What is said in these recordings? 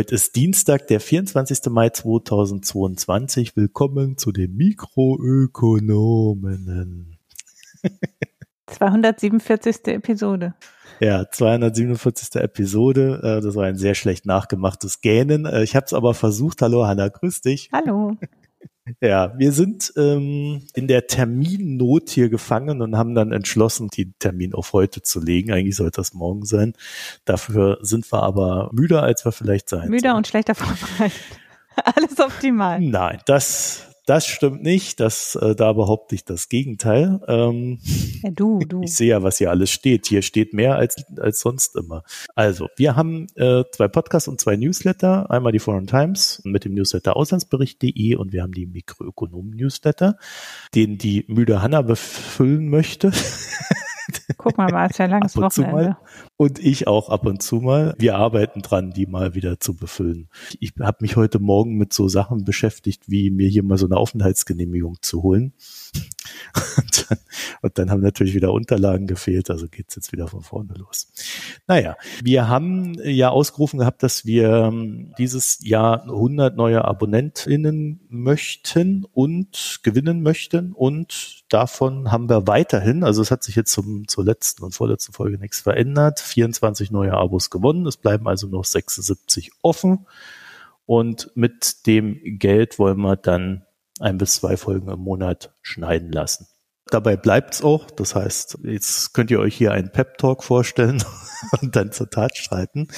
Heute ist Dienstag, der 24. Mai 2022. Willkommen zu den Mikroökonomen. 247. Episode. Ja, 247. Episode. Äh, das war ein sehr schlecht nachgemachtes Gähnen. Äh, ich habe es aber versucht. Hallo Hanna, grüß dich. Hallo. Ja, wir sind ähm, in der Terminnot hier gefangen und haben dann entschlossen, den Termin auf heute zu legen. Eigentlich sollte das morgen sein. Dafür sind wir aber müder, als wir vielleicht sein. Müder und schlechter vorbereitet. Alles optimal. Nein, das das stimmt nicht. Das, äh, da behaupte ich das Gegenteil. Ähm, ja, du, du. Ich sehe ja, was hier alles steht. Hier steht mehr als, als sonst immer. Also, wir haben äh, zwei Podcasts und zwei Newsletter. Einmal die Foreign Times mit dem Newsletter Auslandsbericht.de und wir haben die Mikroökonomen-Newsletter, den die müde Hanna befüllen möchte. Guck mal, war es ja langes Wochenende. Mal. Und ich auch ab und zu mal. Wir arbeiten dran, die mal wieder zu befüllen. Ich habe mich heute Morgen mit so Sachen beschäftigt, wie mir hier mal so eine Aufenthaltsgenehmigung zu holen. Und dann, und dann haben natürlich wieder Unterlagen gefehlt, also geht's jetzt wieder von vorne los. Naja, wir haben ja ausgerufen gehabt, dass wir ähm, dieses Jahr 100 neue AbonnentInnen möchten und gewinnen möchten und davon haben wir weiterhin, also es hat sich jetzt zum, zur letzten und vorletzten Folge nichts verändert, 24 neue Abos gewonnen, es bleiben also noch 76 offen und mit dem Geld wollen wir dann ein bis zwei Folgen im Monat schneiden lassen. Dabei bleibt's auch. Das heißt, jetzt könnt ihr euch hier einen Pep-Talk vorstellen und dann zur Tat streiten.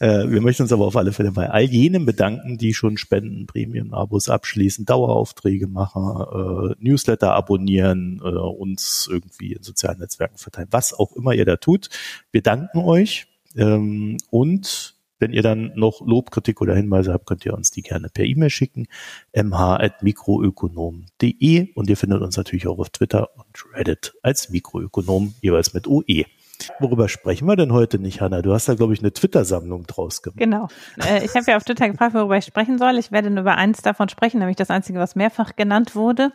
Äh, wir möchten uns aber auf alle Fälle bei all jenen bedanken, die schon Spenden, Premium-Abos abschließen, Dauerauftragge machen, äh, Newsletter abonnieren, äh, uns irgendwie in sozialen Netzwerken verteilen, was auch immer ihr da tut. Wir danken euch ähm, und wenn ihr dann noch Lob, Kritik oder Hinweise habt, könnt ihr uns die gerne per E-Mail schicken. mh.mikroökonom.de und ihr findet uns natürlich auch auf Twitter und Reddit als Mikroökonom, jeweils mit OE. Worüber sprechen wir denn heute nicht, Hanna? Du hast da, glaube ich, eine Twitter-Sammlung draus gemacht. Genau. Äh, ich habe ja auf Twitter gefragt, worüber ich sprechen soll. Ich werde nur über eins davon sprechen, nämlich das einzige, was mehrfach genannt wurde.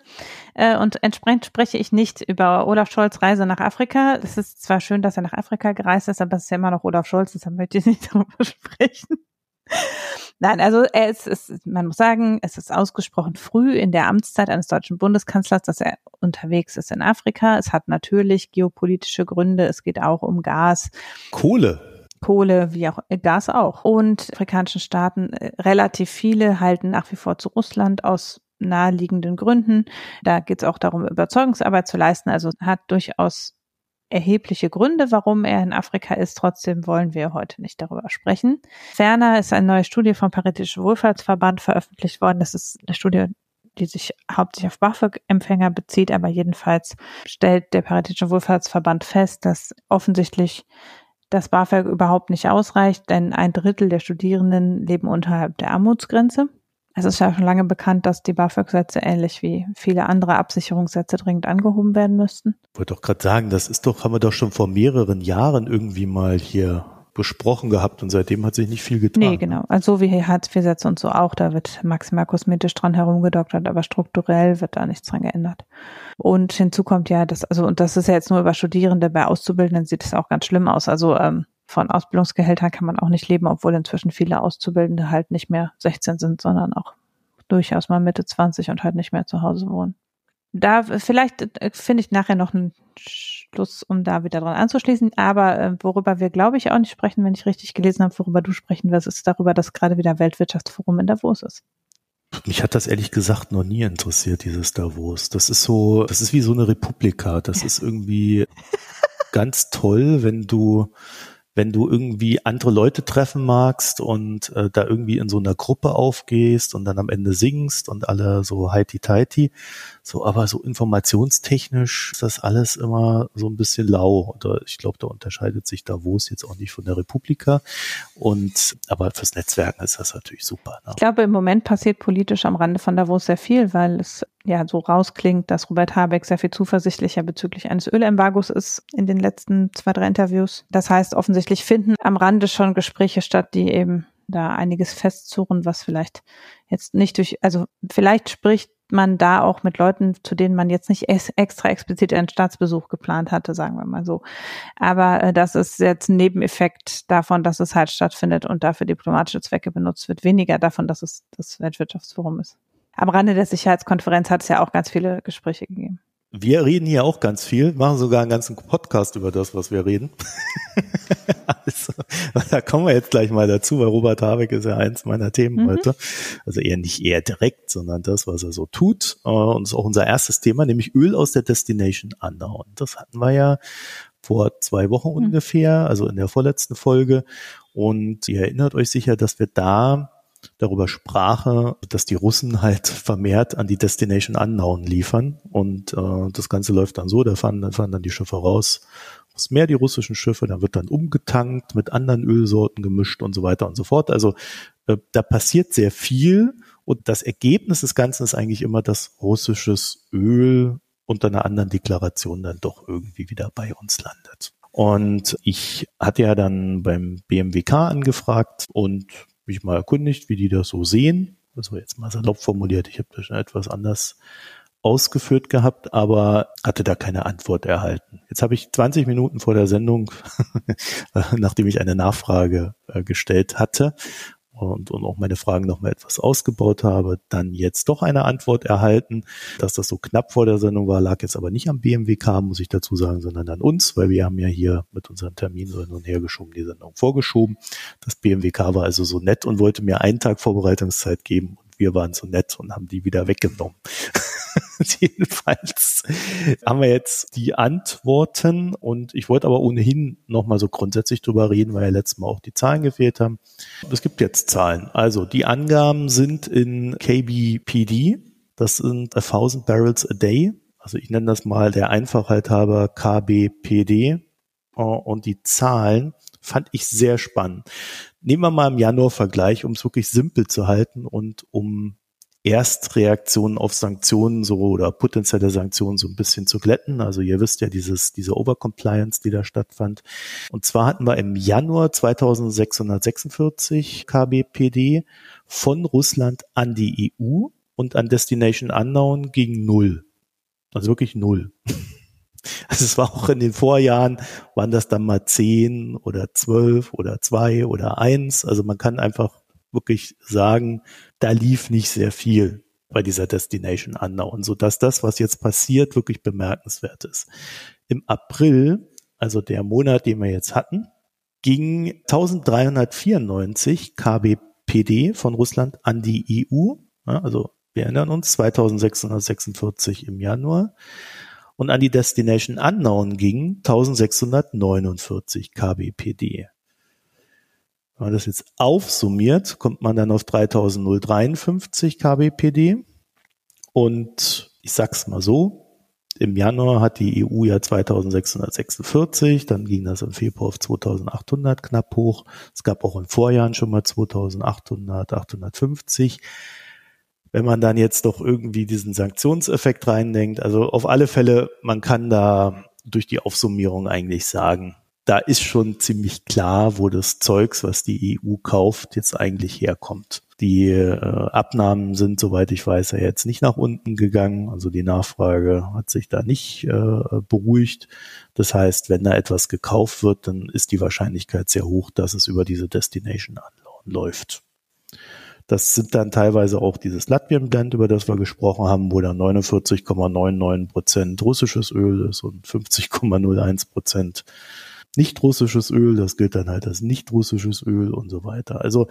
Äh, und entsprechend spreche ich nicht über Olaf Scholz Reise nach Afrika. Es ist zwar schön, dass er nach Afrika gereist ist, aber es ist ja immer noch Olaf Scholz, deshalb möchte ich nicht darüber sprechen. Nein, also es ist, man muss sagen, es ist ausgesprochen früh in der Amtszeit eines deutschen Bundeskanzlers, dass er unterwegs ist in Afrika. Es hat natürlich geopolitische Gründe. Es geht auch um Gas. Kohle. Kohle, wie auch äh, Gas auch. Und afrikanischen Staaten, äh, relativ viele halten nach wie vor zu Russland aus naheliegenden Gründen. Da geht es auch darum, Überzeugungsarbeit zu leisten. Also hat durchaus erhebliche Gründe, warum er in Afrika ist. Trotzdem wollen wir heute nicht darüber sprechen. Ferner ist eine neue Studie vom Paritätischen Wohlfahrtsverband veröffentlicht worden. Das ist eine Studie, die sich hauptsächlich auf BAföG-Empfänger bezieht, aber jedenfalls stellt der Paritätische Wohlfahrtsverband fest, dass offensichtlich das BAföG überhaupt nicht ausreicht, denn ein Drittel der Studierenden leben unterhalb der Armutsgrenze. Es ist ja schon lange bekannt, dass die BAföG-Sätze ähnlich wie viele andere Absicherungssätze dringend angehoben werden müssten. Ich wollte doch gerade sagen, das ist doch, haben wir doch schon vor mehreren Jahren irgendwie mal hier besprochen gehabt und seitdem hat sich nicht viel getan. Nee, genau. Also so wie Hartz-IV-Sätze und so auch, da wird maximal kosmetisch dran herumgedoktert, aber strukturell wird da nichts dran geändert. Und hinzu kommt ja, das, also, und das ist ja jetzt nur über Studierende, bei Auszubildenden sieht es auch ganz schlimm aus. Also ähm, von Ausbildungsgehältern kann man auch nicht leben, obwohl inzwischen viele Auszubildende halt nicht mehr 16 sind, sondern auch durchaus mal Mitte 20 und halt nicht mehr zu Hause wohnen. Da vielleicht äh, finde ich nachher noch einen Schluss, um da wieder dran anzuschließen. Aber äh, worüber wir, glaube ich, auch nicht sprechen, wenn ich richtig gelesen habe, worüber du sprechen wirst, ist darüber, dass gerade wieder Weltwirtschaftsforum in Davos ist. Mich hat das ehrlich gesagt noch nie interessiert, dieses Davos. Das ist so, das ist wie so eine Republika. Das ist irgendwie ganz toll, wenn du wenn du irgendwie andere Leute treffen magst und äh, da irgendwie in so einer Gruppe aufgehst und dann am Ende singst und alle so heiti-teiti. So, aber so informationstechnisch ist das alles immer so ein bisschen lau. Oder ich glaube, da unterscheidet sich Davos jetzt auch nicht von der Republika. Und aber fürs Netzwerken ist das natürlich super. Ne? Ich glaube, im Moment passiert politisch am Rande von Davos sehr viel, weil es ja so rausklingt, dass Robert Habeck sehr viel zuversichtlicher bezüglich eines Ölembargos ist in den letzten zwei, drei Interviews. Das heißt, offensichtlich finden am Rande schon Gespräche statt, die eben da einiges festzurren, was vielleicht jetzt nicht durch, also vielleicht spricht man da auch mit Leuten, zu denen man jetzt nicht extra explizit einen Staatsbesuch geplant hatte, sagen wir mal so. Aber äh, das ist jetzt ein Nebeneffekt davon, dass es halt stattfindet und dafür diplomatische Zwecke benutzt wird, weniger davon, dass es das Weltwirtschaftsforum ist. Am Rande der Sicherheitskonferenz hat es ja auch ganz viele Gespräche gegeben. Wir reden hier auch ganz viel, machen sogar einen ganzen Podcast über das, was wir reden. also, da kommen wir jetzt gleich mal dazu, weil Robert Habeck ist ja eins meiner Themen mhm. heute. Also eher nicht eher direkt, sondern das, was er so tut. Äh, und ist auch unser erstes Thema, nämlich Öl aus der Destination Unknown. Das hatten wir ja vor zwei Wochen mhm. ungefähr, also in der vorletzten Folge. Und ihr erinnert euch sicher, dass wir da darüber sprach, dass die Russen halt vermehrt an die Destination Unknown liefern. Und äh, das Ganze läuft dann so, da fahren, da fahren dann die Schiffe raus aus Meer, die russischen Schiffe, dann wird dann umgetankt, mit anderen Ölsorten gemischt und so weiter und so fort. Also äh, da passiert sehr viel und das Ergebnis des Ganzen ist eigentlich immer, dass russisches Öl unter einer anderen Deklaration dann doch irgendwie wieder bei uns landet. Und ich hatte ja dann beim BMWK angefragt und mich mal erkundigt, wie die das so sehen. War jetzt mal salopp formuliert. Ich habe das schon etwas anders ausgeführt gehabt, aber hatte da keine Antwort erhalten. Jetzt habe ich 20 Minuten vor der Sendung, nachdem ich eine Nachfrage äh, gestellt hatte, und, und auch meine Fragen nochmal etwas ausgebaut habe, dann jetzt doch eine Antwort erhalten. Dass das so knapp vor der Sendung war, lag jetzt aber nicht am BMWK, muss ich dazu sagen, sondern an uns, weil wir haben ja hier mit unserem Termin so hin und her geschoben, die Sendung vorgeschoben. Das BMWK war also so nett und wollte mir einen Tag Vorbereitungszeit geben wir waren so nett und haben die wieder weggenommen. Jedenfalls haben wir jetzt die Antworten und ich wollte aber ohnehin nochmal so grundsätzlich drüber reden, weil ja letztes Mal auch die Zahlen gefehlt haben. Es gibt jetzt Zahlen. Also die Angaben sind in KBPD. Das sind 1000 Barrels a day. Also ich nenne das mal der Einfachheit halber KBPD. Und die Zahlen fand ich sehr spannend. Nehmen wir mal im Januar Vergleich, um es wirklich simpel zu halten und um Erstreaktionen auf Sanktionen so oder potenzielle Sanktionen so ein bisschen zu glätten. Also ihr wisst ja dieses, diese Overcompliance, die da stattfand. Und zwar hatten wir im Januar 2646 KBPD von Russland an die EU und an Destination Unknown gegen null. Also wirklich null. Also es war auch in den Vorjahren, waren das dann mal zehn oder zwölf oder zwei oder eins. Also man kann einfach wirklich sagen, da lief nicht sehr viel bei dieser Destination Unknown, so dass das, was jetzt passiert, wirklich bemerkenswert ist. Im April, also der Monat, den wir jetzt hatten, ging 1394 KBPD von Russland an die EU. also wir erinnern uns, 2646 im Januar. Und an die Destination Unknown ging 1649 KBPD. Wenn man das jetzt aufsummiert, kommt man dann auf 3053 kbpd. Und ich sag's mal so, im Januar hat die EU ja 2646, dann ging das im Februar auf 2800 knapp hoch. Es gab auch in Vorjahren schon mal 2800, 850. Wenn man dann jetzt doch irgendwie diesen Sanktionseffekt reindenkt, also auf alle Fälle, man kann da durch die Aufsummierung eigentlich sagen, da ist schon ziemlich klar, wo das Zeugs, was die EU kauft, jetzt eigentlich herkommt. Die äh, Abnahmen sind, soweit ich weiß, ja jetzt nicht nach unten gegangen. Also die Nachfrage hat sich da nicht äh, beruhigt. Das heißt, wenn da etwas gekauft wird, dann ist die Wahrscheinlichkeit sehr hoch, dass es über diese Destination läuft. Das sind dann teilweise auch dieses Latvian-Blend, über das wir gesprochen haben, wo dann 49,99 Prozent russisches Öl ist und 50,01 Prozent nicht russisches Öl, das gilt dann halt als nicht russisches Öl und so weiter. Also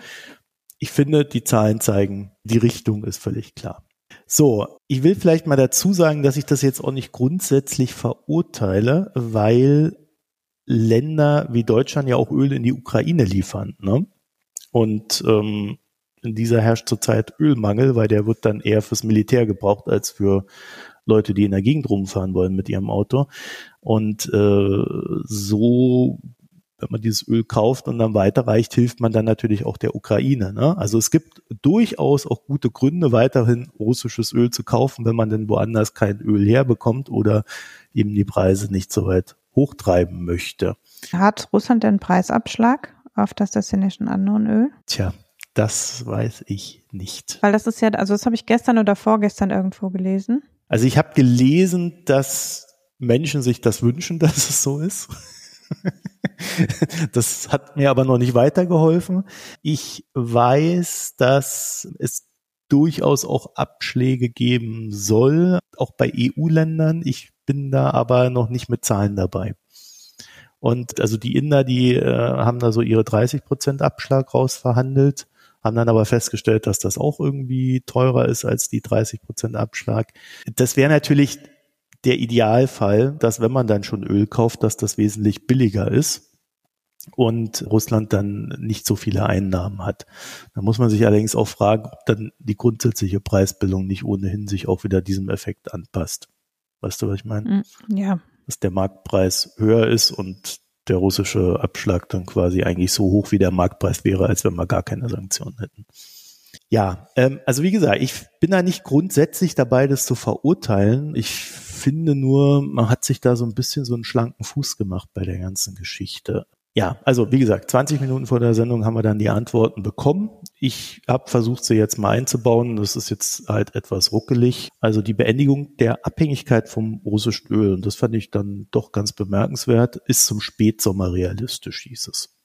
ich finde, die Zahlen zeigen, die Richtung ist völlig klar. So, ich will vielleicht mal dazu sagen, dass ich das jetzt auch nicht grundsätzlich verurteile, weil Länder wie Deutschland ja auch Öl in die Ukraine liefern. Ne? Und ähm, in dieser herrscht zurzeit Ölmangel, weil der wird dann eher fürs Militär gebraucht als für Leute, die in der Gegend rumfahren wollen mit ihrem Auto. Und äh, so, wenn man dieses Öl kauft und dann weiterreicht, hilft man dann natürlich auch der Ukraine. Ne? Also es gibt durchaus auch gute Gründe, weiterhin russisches Öl zu kaufen, wenn man denn woanders kein Öl herbekommt oder eben die Preise nicht so weit hochtreiben möchte. Hat Russland den Preisabschlag auf das Destination Unknown Öl? Tja, Das weiß ich nicht. Weil das ist ja, also das habe ich gestern oder vorgestern irgendwo gelesen. Also ich habe gelesen, dass Menschen sich das wünschen, dass es so ist. das hat mir aber noch nicht weitergeholfen. Ich weiß, dass es durchaus auch Abschläge geben soll, auch bei EU-Ländern. Ich bin da aber noch nicht mit Zahlen dabei. Und also die Inder, die äh, haben da so ihre 30 Prozent Abschlag rausverhandelt, haben dann aber festgestellt, dass das auch irgendwie teurer ist als die 30 Prozent Abschlag. Das wäre natürlich der Idealfall, dass wenn man dann schon Öl kauft, dass das wesentlich billiger ist und Russland dann nicht so viele Einnahmen hat. Da muss man sich allerdings auch fragen, ob dann die grundsätzliche Preisbildung nicht ohnehin sich auch wieder diesem Effekt anpasst. Weißt du, was ich meine? Mm, ja. Dass der Marktpreis höher ist und der russische Abschlag dann quasi eigentlich so hoch wie der Marktpreis wäre, als wenn wir gar keine Sanktionen hätten. Ja, ähm, also wie gesagt, ich bin da nicht grundsätzlich dabei, das zu verurteilen. Ich finde nur, man hat sich da so ein bisschen so einen schlanken Fuß gemacht bei der ganzen Geschichte. Ja, also wie gesagt, 20 Minuten vor der Sendung haben wir dann die Antworten bekommen. Ich habe versucht, sie jetzt mal einzubauen. Das ist jetzt halt etwas ruckelig. Also die Beendigung der Abhängigkeit vom russischen Öl, und das fand ich dann doch ganz bemerkenswert, ist zum Spätsommer realistisch, hieß es.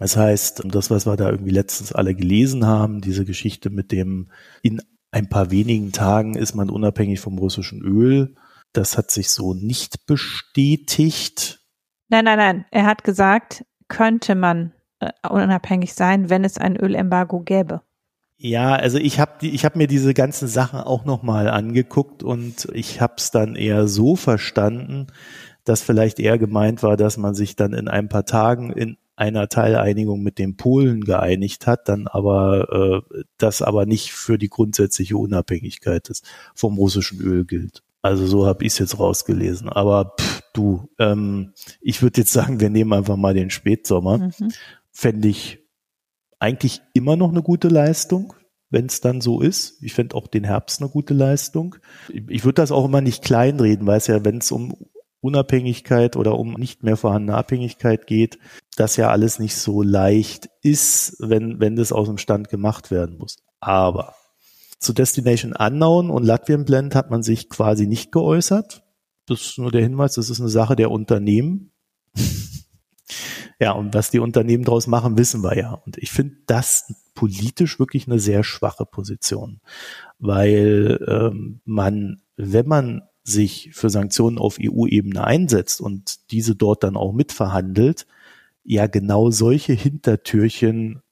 Das heißt, das, was wir da irgendwie letztens alle gelesen haben, diese Geschichte mit dem, in ein paar wenigen Tagen ist man unabhängig vom russischen Öl, das hat sich so nicht bestätigt. Nein, nein, nein. Er hat gesagt, könnte man unabhängig sein, wenn es ein Ölembargo gäbe. Ja, also ich habe ich hab mir diese ganzen Sachen auch nochmal angeguckt und ich habe es dann eher so verstanden, dass vielleicht eher gemeint war, dass man sich dann in ein paar Tagen in einer Teileinigung mit den Polen geeinigt hat, dann aber äh, das aber nicht für die grundsätzliche Unabhängigkeit des, vom russischen Öl gilt. Also so habe ich es jetzt rausgelesen. Aber pff, du, ähm, ich würde jetzt sagen, wir nehmen einfach mal den Spätsommer. Mhm. Fände ich eigentlich immer noch eine gute Leistung, wenn es dann so ist. Ich fände auch den Herbst eine gute Leistung. Ich, würde das auch immer nicht kleinreden, weil es ja, wenn es um Unabhängigkeit oder um nicht mehr vorhandene Abhängigkeit geht, das ja alles nicht so leicht ist, wenn, wenn das aus dem Stand gemacht werden muss. Aber zu Destination Unknown und Latvian Blend hat man sich quasi nicht geäußert. Das ist nur der Hinweis, das ist eine Sache der Unternehmen. Ja, und was die Unternehmen daraus machen, wissen wir ja. Und ich finde das politisch wirklich eine sehr schwache Position, weil ähm, man, wenn man sich für Sanktionen auf EU-Ebene einsetzt und diese dort dann auch mitverhandelt, ja genau solche Hintertürchen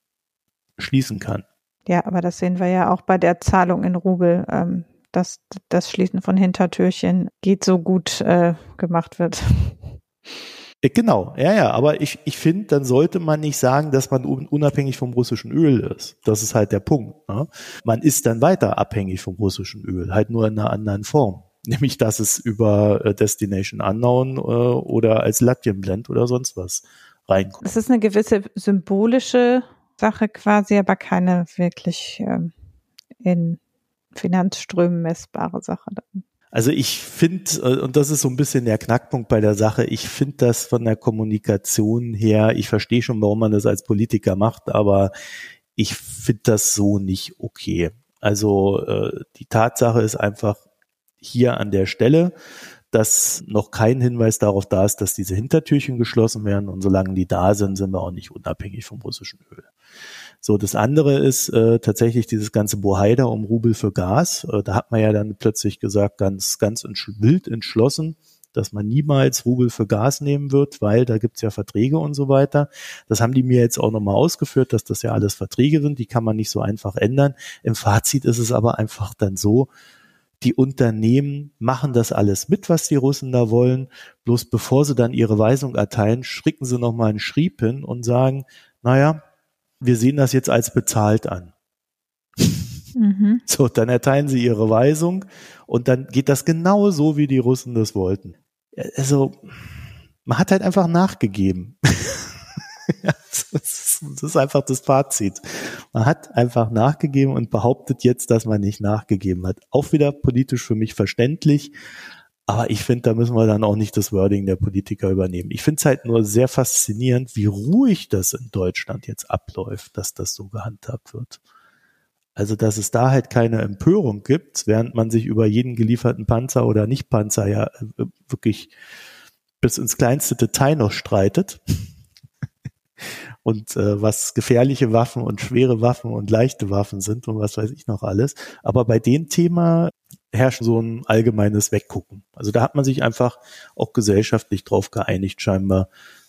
schließen kann. Ja, aber das sehen wir ja auch bei der Zahlung in Rubel, ähm, dass das Schließen von Hintertürchen geht so gut äh, gemacht wird. Äh, genau, ja, ja, aber ich, ich finde, dann sollte man nicht sagen, dass man unabhängig vom russischen Öl ist. Das ist halt der Punkt. Ne? Man ist dann weiter abhängig vom russischen Öl, halt nur in einer anderen Form. Nämlich, dass es über äh, Destination Unknown äh, oder als Latvian Blend oder sonst was reinkommt. Es ist eine gewisse symbolische Sache quasi, aber keine wirklich ähm, in Finanzströmen messbare Sache. Also ich finde, äh, und das ist so ein bisschen der Knackpunkt bei der Sache, ich finde das von der Kommunikation her, ich verstehe schon, warum man das als Politiker macht, aber ich finde das so nicht okay. Also äh, die Tatsache ist einfach hier an der Stelle, dass noch kein Hinweis darauf da ist, dass diese Hintertürchen geschlossen werden und solange die da sind, sind wir auch nicht unabhängig vom russischen Öl. So, das andere ist äh, tatsächlich dieses ganze Bohaida um Rubel für Gas. Äh, da hat man ja dann plötzlich gesagt, ganz, ganz entsch wild entschlossen, dass man niemals Rubel für Gas nehmen wird, weil da gibt's ja Verträge und so weiter. Das haben die mir jetzt auch nochmal ausgeführt, dass das ja alles Verträge sind, die kann man nicht so einfach ändern. Im Fazit ist es aber einfach dann so, die Unternehmen machen das alles mit, was die Russen da wollen. Bloß bevor sie dann ihre Weisung erteilen, schricken sie nochmal einen Schrieb hin und sagen, naja, wir sehen das jetzt als bezahlt an. Mhm. So, dann erteilen sie ihre Weisung und dann geht das genau so, wie die Russen das wollten. Also, man hat halt einfach nachgegeben. das, ist, das ist einfach das Fazit. Man hat einfach nachgegeben und behauptet jetzt, dass man nicht nachgegeben hat. Auch wieder politisch für mich verständlich, Aber ich finde, da müssen wir dann auch nicht das Wording der Politiker übernehmen. Ich finde es halt nur sehr faszinierend, wie ruhig das in Deutschland jetzt abläuft, dass das so gehandhabt wird. Also, dass es da halt keine Empörung gibt, während man sich über jeden gelieferten Panzer oder Nicht-Panzer ja äh, wirklich bis ins kleinste Detail noch streitet. und äh, was gefährliche Waffen und schwere Waffen und leichte Waffen sind und was weiß ich noch alles. Aber bei dem Thema herrscht so ein allgemeines Weggucken. Also da hat man sich einfach auch gesellschaftlich drauf geeinigt, scheinbar,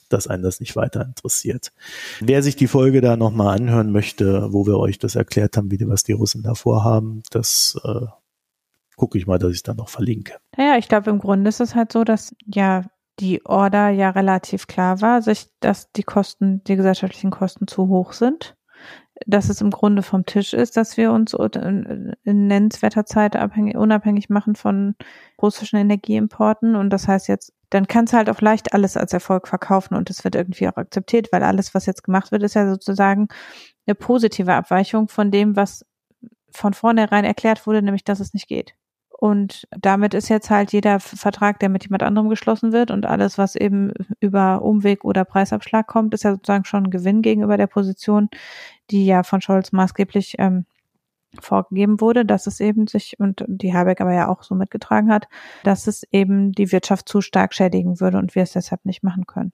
dass einen das nicht weiter interessiert. Wer sich die Folge da nochmal anhören möchte, wo wir euch das erklärt haben, wie was die Russen da vorhaben, das äh, gucke ich mal, dass ich da noch verlinke. Naja, ich glaube, im Grunde ist es halt so, dass ja die Order ja relativ klar war, sich, dass die Kosten, die gesellschaftlichen Kosten zu hoch sind, dass es im Grunde vom Tisch ist, dass wir uns in, nennenswerter Zeit abhängig, unabhängig machen von russischen Energieimporten und das heißt jetzt, dann kannst du halt auch leicht alles als Erfolg verkaufen und es wird irgendwie auch akzeptiert, weil alles, was jetzt gemacht wird, ist ja sozusagen eine positive Abweichung von dem, was von vornherein erklärt wurde, nämlich dass es nicht geht. Und damit ist jetzt halt jeder Vertrag, der mit jemand anderem geschlossen wird und alles, was eben über Umweg oder Preisabschlag kommt, ist ja sozusagen schon ein Gewinn gegenüber der Position, die ja von Scholz maßgeblich ähm, vorgegeben wurde, dass es eben sich, und die Habeck aber ja auch so mitgetragen hat, dass es eben die Wirtschaft zu stark schädigen würde und wir es deshalb nicht machen können.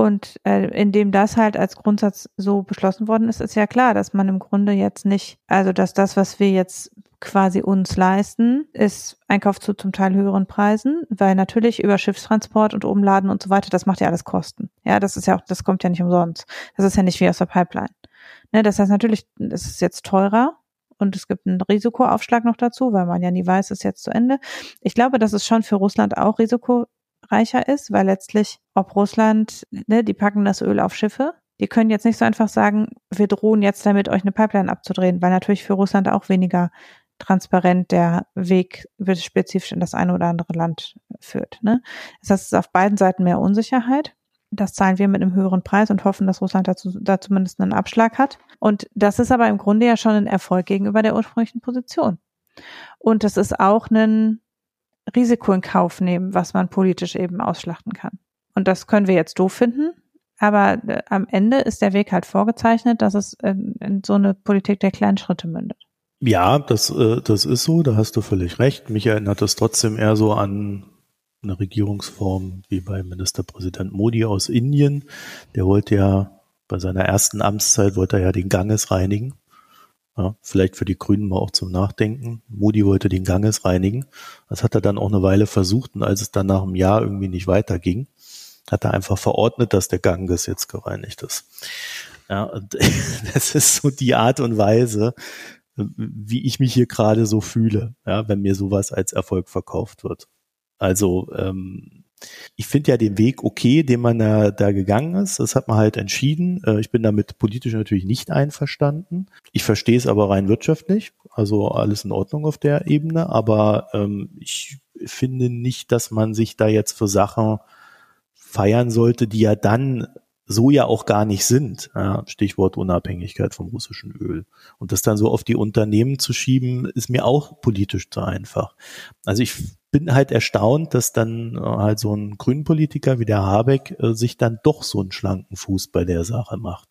Und äh, indem das halt als Grundsatz so beschlossen worden ist, ist ja klar, dass man im Grunde jetzt nicht, also dass das, was wir jetzt quasi uns leisten, ist Einkauf zu zum Teil höheren Preisen, weil natürlich über Schiffstransport und Umladen und so weiter, das macht ja alles Kosten. Ja, das ist ja auch, das kommt ja nicht umsonst. Das ist ja nicht wie aus der Pipeline. Ne, das heißt natürlich, es ist jetzt teurer, und es gibt einen Risikoaufschlag noch dazu, weil man ja nie weiß, ist jetzt zu Ende. Ich glaube, dass es schon für Russland auch Risiko reicher ist, weil letztlich, ob Russland, ne, die packen das Öl auf Schiffe. Die können jetzt nicht so einfach sagen, wir drohen jetzt damit, euch eine Pipeline abzudrehen, weil natürlich für Russland auch weniger transparent der Weg spezifisch in das eine oder andere Land führt. Ne? Das heißt, es ist auf beiden Seiten mehr Unsicherheit. Das zahlen wir mit einem höheren Preis und hoffen, dass Russland dazu, da zumindest einen Abschlag hat. Und das ist aber im Grunde ja schon ein Erfolg gegenüber der ursprünglichen Position. Und das ist auch ein Risiko in Kauf nehmen, was man politisch eben ausschlachten kann. Und das können wir jetzt doof finden, aber äh, am Ende ist der Weg halt vorgezeichnet, dass es in, so eine Politik der kleinen Schritte mündet. Ja, das, äh, das ist so, da hast du völlig recht. Mich erinnert das trotzdem eher so an eine Regierungsform wie bei Ministerpräsident Modi aus Indien. Der wollte ja bei seiner ersten Amtszeit wollte er ja den Ganges reinigen. Ja, vielleicht für die Grünen mal auch zum Nachdenken. Modi wollte den Ganges reinigen. Das hat er dann auch eine Weile versucht und als es dann nach einem Jahr irgendwie nicht weiterging, hat er einfach verordnet, dass der Ganges jetzt gereinigt ist. Ja, und das ist so die Art und Weise, wie ich mich hier gerade so fühle, ja, wenn mir sowas als Erfolg verkauft wird. Also ähm, ich finde ja den Weg okay, den man da, da gegangen ist. Das hat man halt entschieden. Äh, ich bin damit politisch natürlich nicht einverstanden. Ich verstehe es aber rein wirtschaftlich. Also alles in Ordnung auf der Ebene. Aber ähm, ich finde nicht, dass man sich da jetzt für Sachen feiern sollte, die ja dann so ja auch gar nicht sind. Ja, Stichwort Unabhängigkeit vom russischen Öl. Und das dann so auf die Unternehmen zu schieben, ist mir auch politisch zu einfach. Also ich bin halt erstaunt, dass dann äh, halt so ein Grünpolitiker wie der Habeck äh, sich dann doch so einen schlanken Fuß bei der Sache macht.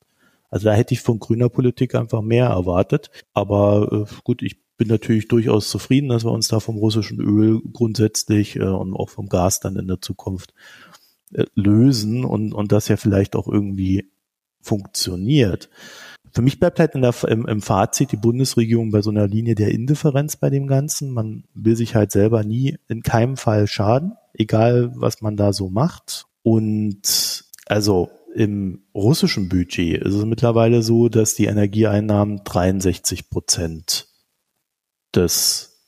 Also da hätte ich von grüner Politik einfach mehr erwartet. Aber äh, gut, ich bin natürlich durchaus zufrieden, dass wir uns da vom russischen Öl grundsätzlich äh, und auch vom Gas dann in der Zukunft äh, lösen und, und das ja vielleicht auch irgendwie funktioniert. Für mich bleibt halt in der, im, im Fazit die Bundesregierung bei so einer Linie der Indifferenz bei dem Ganzen. Man will sich halt selber nie in keinem Fall schaden, egal was man da so macht. Und also im russischen Budget ist es mittlerweile so, dass die Energieeinnahmen 63 Prozent des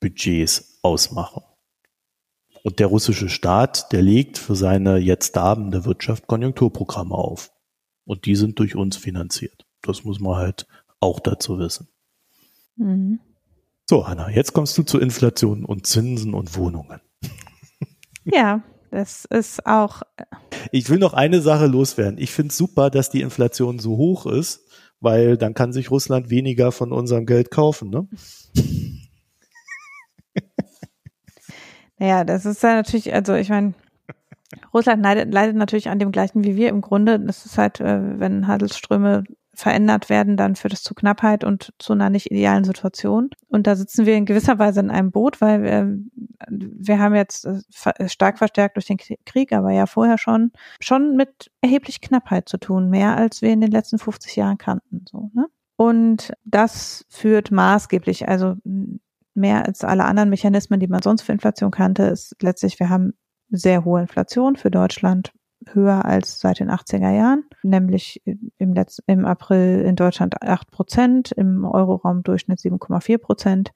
Budgets ausmachen. Und der russische Staat, der legt für seine jetzt darbende Wirtschaft Konjunkturprogramme auf. Und die sind durch uns finanziert. Das muss man halt auch dazu wissen. Mhm. So, Anna, jetzt kommst du zu Inflation und Zinsen und Wohnungen. Ja, das ist auch. Äh, ich will noch eine Sache loswerden. Ich finde es super, dass die Inflation so hoch ist, weil dann kann sich Russland weniger von unserem Geld kaufen. Ne? Ja, das ist ja natürlich, also ich meine, Russland leidet, leidet natürlich an dem gleichen wie wir im Grunde. Das ist halt, äh, wenn Handelsströme verändert werden, dann führt es zu Knappheit und zu einer nicht idealen Situation. Und da sitzen wir in gewisser Weise in einem Boot, weil wir, wir haben jetzt äh, stark verstärkt durch den Krieg, aber ja vorher schon, schon mit erheblich Knappheit zu tun, mehr als wir in den letzten 50 Jahren kannten, so, ne? Und das führt maßgeblich, also mehr als alle anderen Mechanismen, die man sonst für Inflation kannte, ist letztlich, wir haben sehr hohe Inflation für Deutschland, höher als seit den 80er Jahren, nämlich im, Letz-, im April in Deutschland 8 Prozent, im Euroraum Durchschnitt 7,4 Prozent.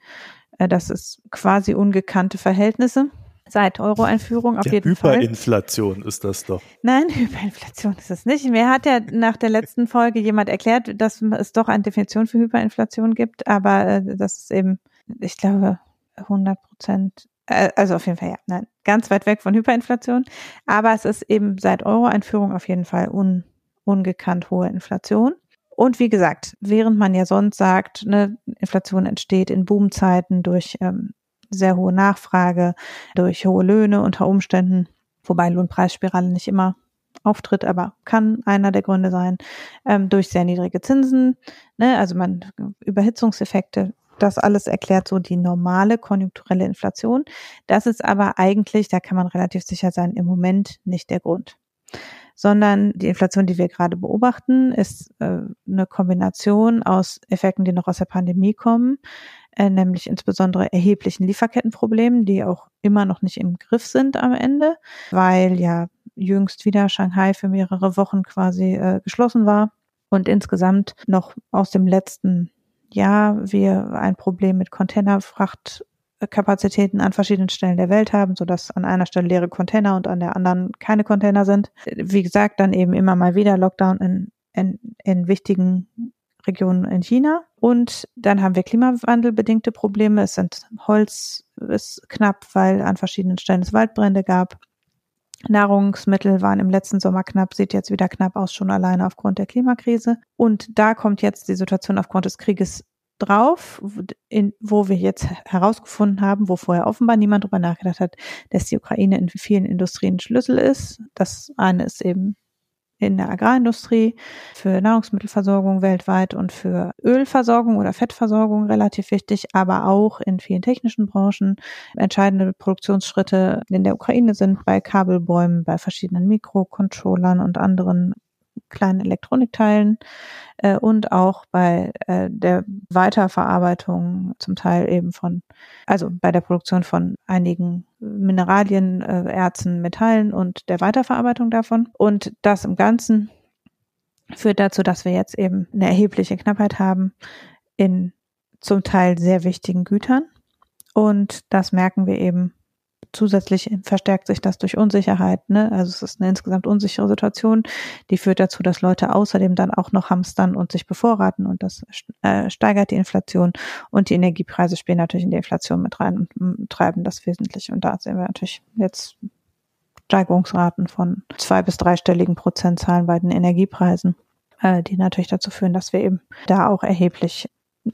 Äh, das ist quasi ungekannte Verhältnisse seit Euro-Einführung auf ja, jeden Fall. Hyperinflation ist das doch. Nein, Hyperinflation ist es nicht. Mir hat ja nach der letzten Folge jemand erklärt, dass es doch eine Definition für Hyperinflation gibt, aber äh, das ist eben, ich glaube, 100 Prozent äh, also auf jeden Fall ja, nein, ganz weit weg von Hyperinflation. Aber es ist eben seit Euro-Einführung auf jeden Fall un, ungekannt hohe Inflation. Und wie gesagt, während man ja sonst sagt, ne, Inflation entsteht in Boomzeiten durch ähm, sehr hohe Nachfrage, durch hohe Löhne unter Umständen, wobei Lohnpreisspirale nicht immer auftritt, aber kann einer der Gründe sein, ähm, durch sehr niedrige Zinsen, ne, also man Überhitzungseffekte das alles erklärt so die normale konjunkturelle Inflation. Das ist aber eigentlich, da kann man relativ sicher sein, im Moment nicht der Grund. Sondern die Inflation, die wir gerade beobachten, ist äh, eine Kombination aus Effekten, die noch aus der Pandemie kommen, äh, nämlich insbesondere erheblichen Lieferkettenproblemen, die auch immer noch nicht im Griff sind am Ende, weil ja jüngst wieder Shanghai für mehrere Wochen quasi äh, geschlossen war und insgesamt noch aus dem letzten ja, wir ein Problem mit Containerfrachtkapazitäten an verschiedenen Stellen der Welt haben, so dass an einer Stelle leere Container und an der anderen keine Container sind. Wie gesagt, dann eben immer mal wieder Lockdown in, in, in wichtigen Regionen in China. Und dann haben wir klimawandelbedingte Probleme. Es sind Holz ist knapp, weil an verschiedenen Stellen es Waldbrände gab. Nahrungsmittel waren im letzten Sommer knapp, sieht jetzt wieder knapp aus, schon alleine aufgrund der Klimakrise. Und da kommt jetzt die Situation aufgrund des Krieges drauf, in, wo wir jetzt herausgefunden haben, wo vorher offenbar niemand drüber nachgedacht hat, dass die Ukraine in vielen Industrien Schlüssel ist. Das eine ist eben in der Agrarindustrie, für Nahrungsmittelversorgung weltweit und für Ölversorgung oder Fettversorgung relativ wichtig, aber auch in vielen technischen Branchen. Entscheidende Produktionsschritte in der Ukraine sind bei Kabelbäumen, bei verschiedenen Mikrocontrollern und anderen kleinen Elektronikteilen äh, und auch bei äh, der Weiterverarbeitung zum Teil eben von, also bei der Produktion von einigen Mineralien, äh, Erzen, Metallen und der Weiterverarbeitung davon. Und das im Ganzen führt dazu, dass wir jetzt eben eine erhebliche Knappheit haben in zum Teil sehr wichtigen Gütern. Und das merken wir eben zusätzlich verstärkt sich das durch Unsicherheit. Ne? Also es ist eine insgesamt unsichere Situation, die führt dazu, dass Leute außerdem dann auch noch hamstern und sich bevorraten und das äh, steigert die Inflation und die Energiepreise spielen natürlich in die Inflation mit rein und treiben das wesentlich. Und da sehen wir natürlich jetzt Steigerungsraten von zwei bis dreistelligen Prozentzahlen bei den Energiepreisen, äh, die natürlich dazu führen, dass wir eben da auch erheblich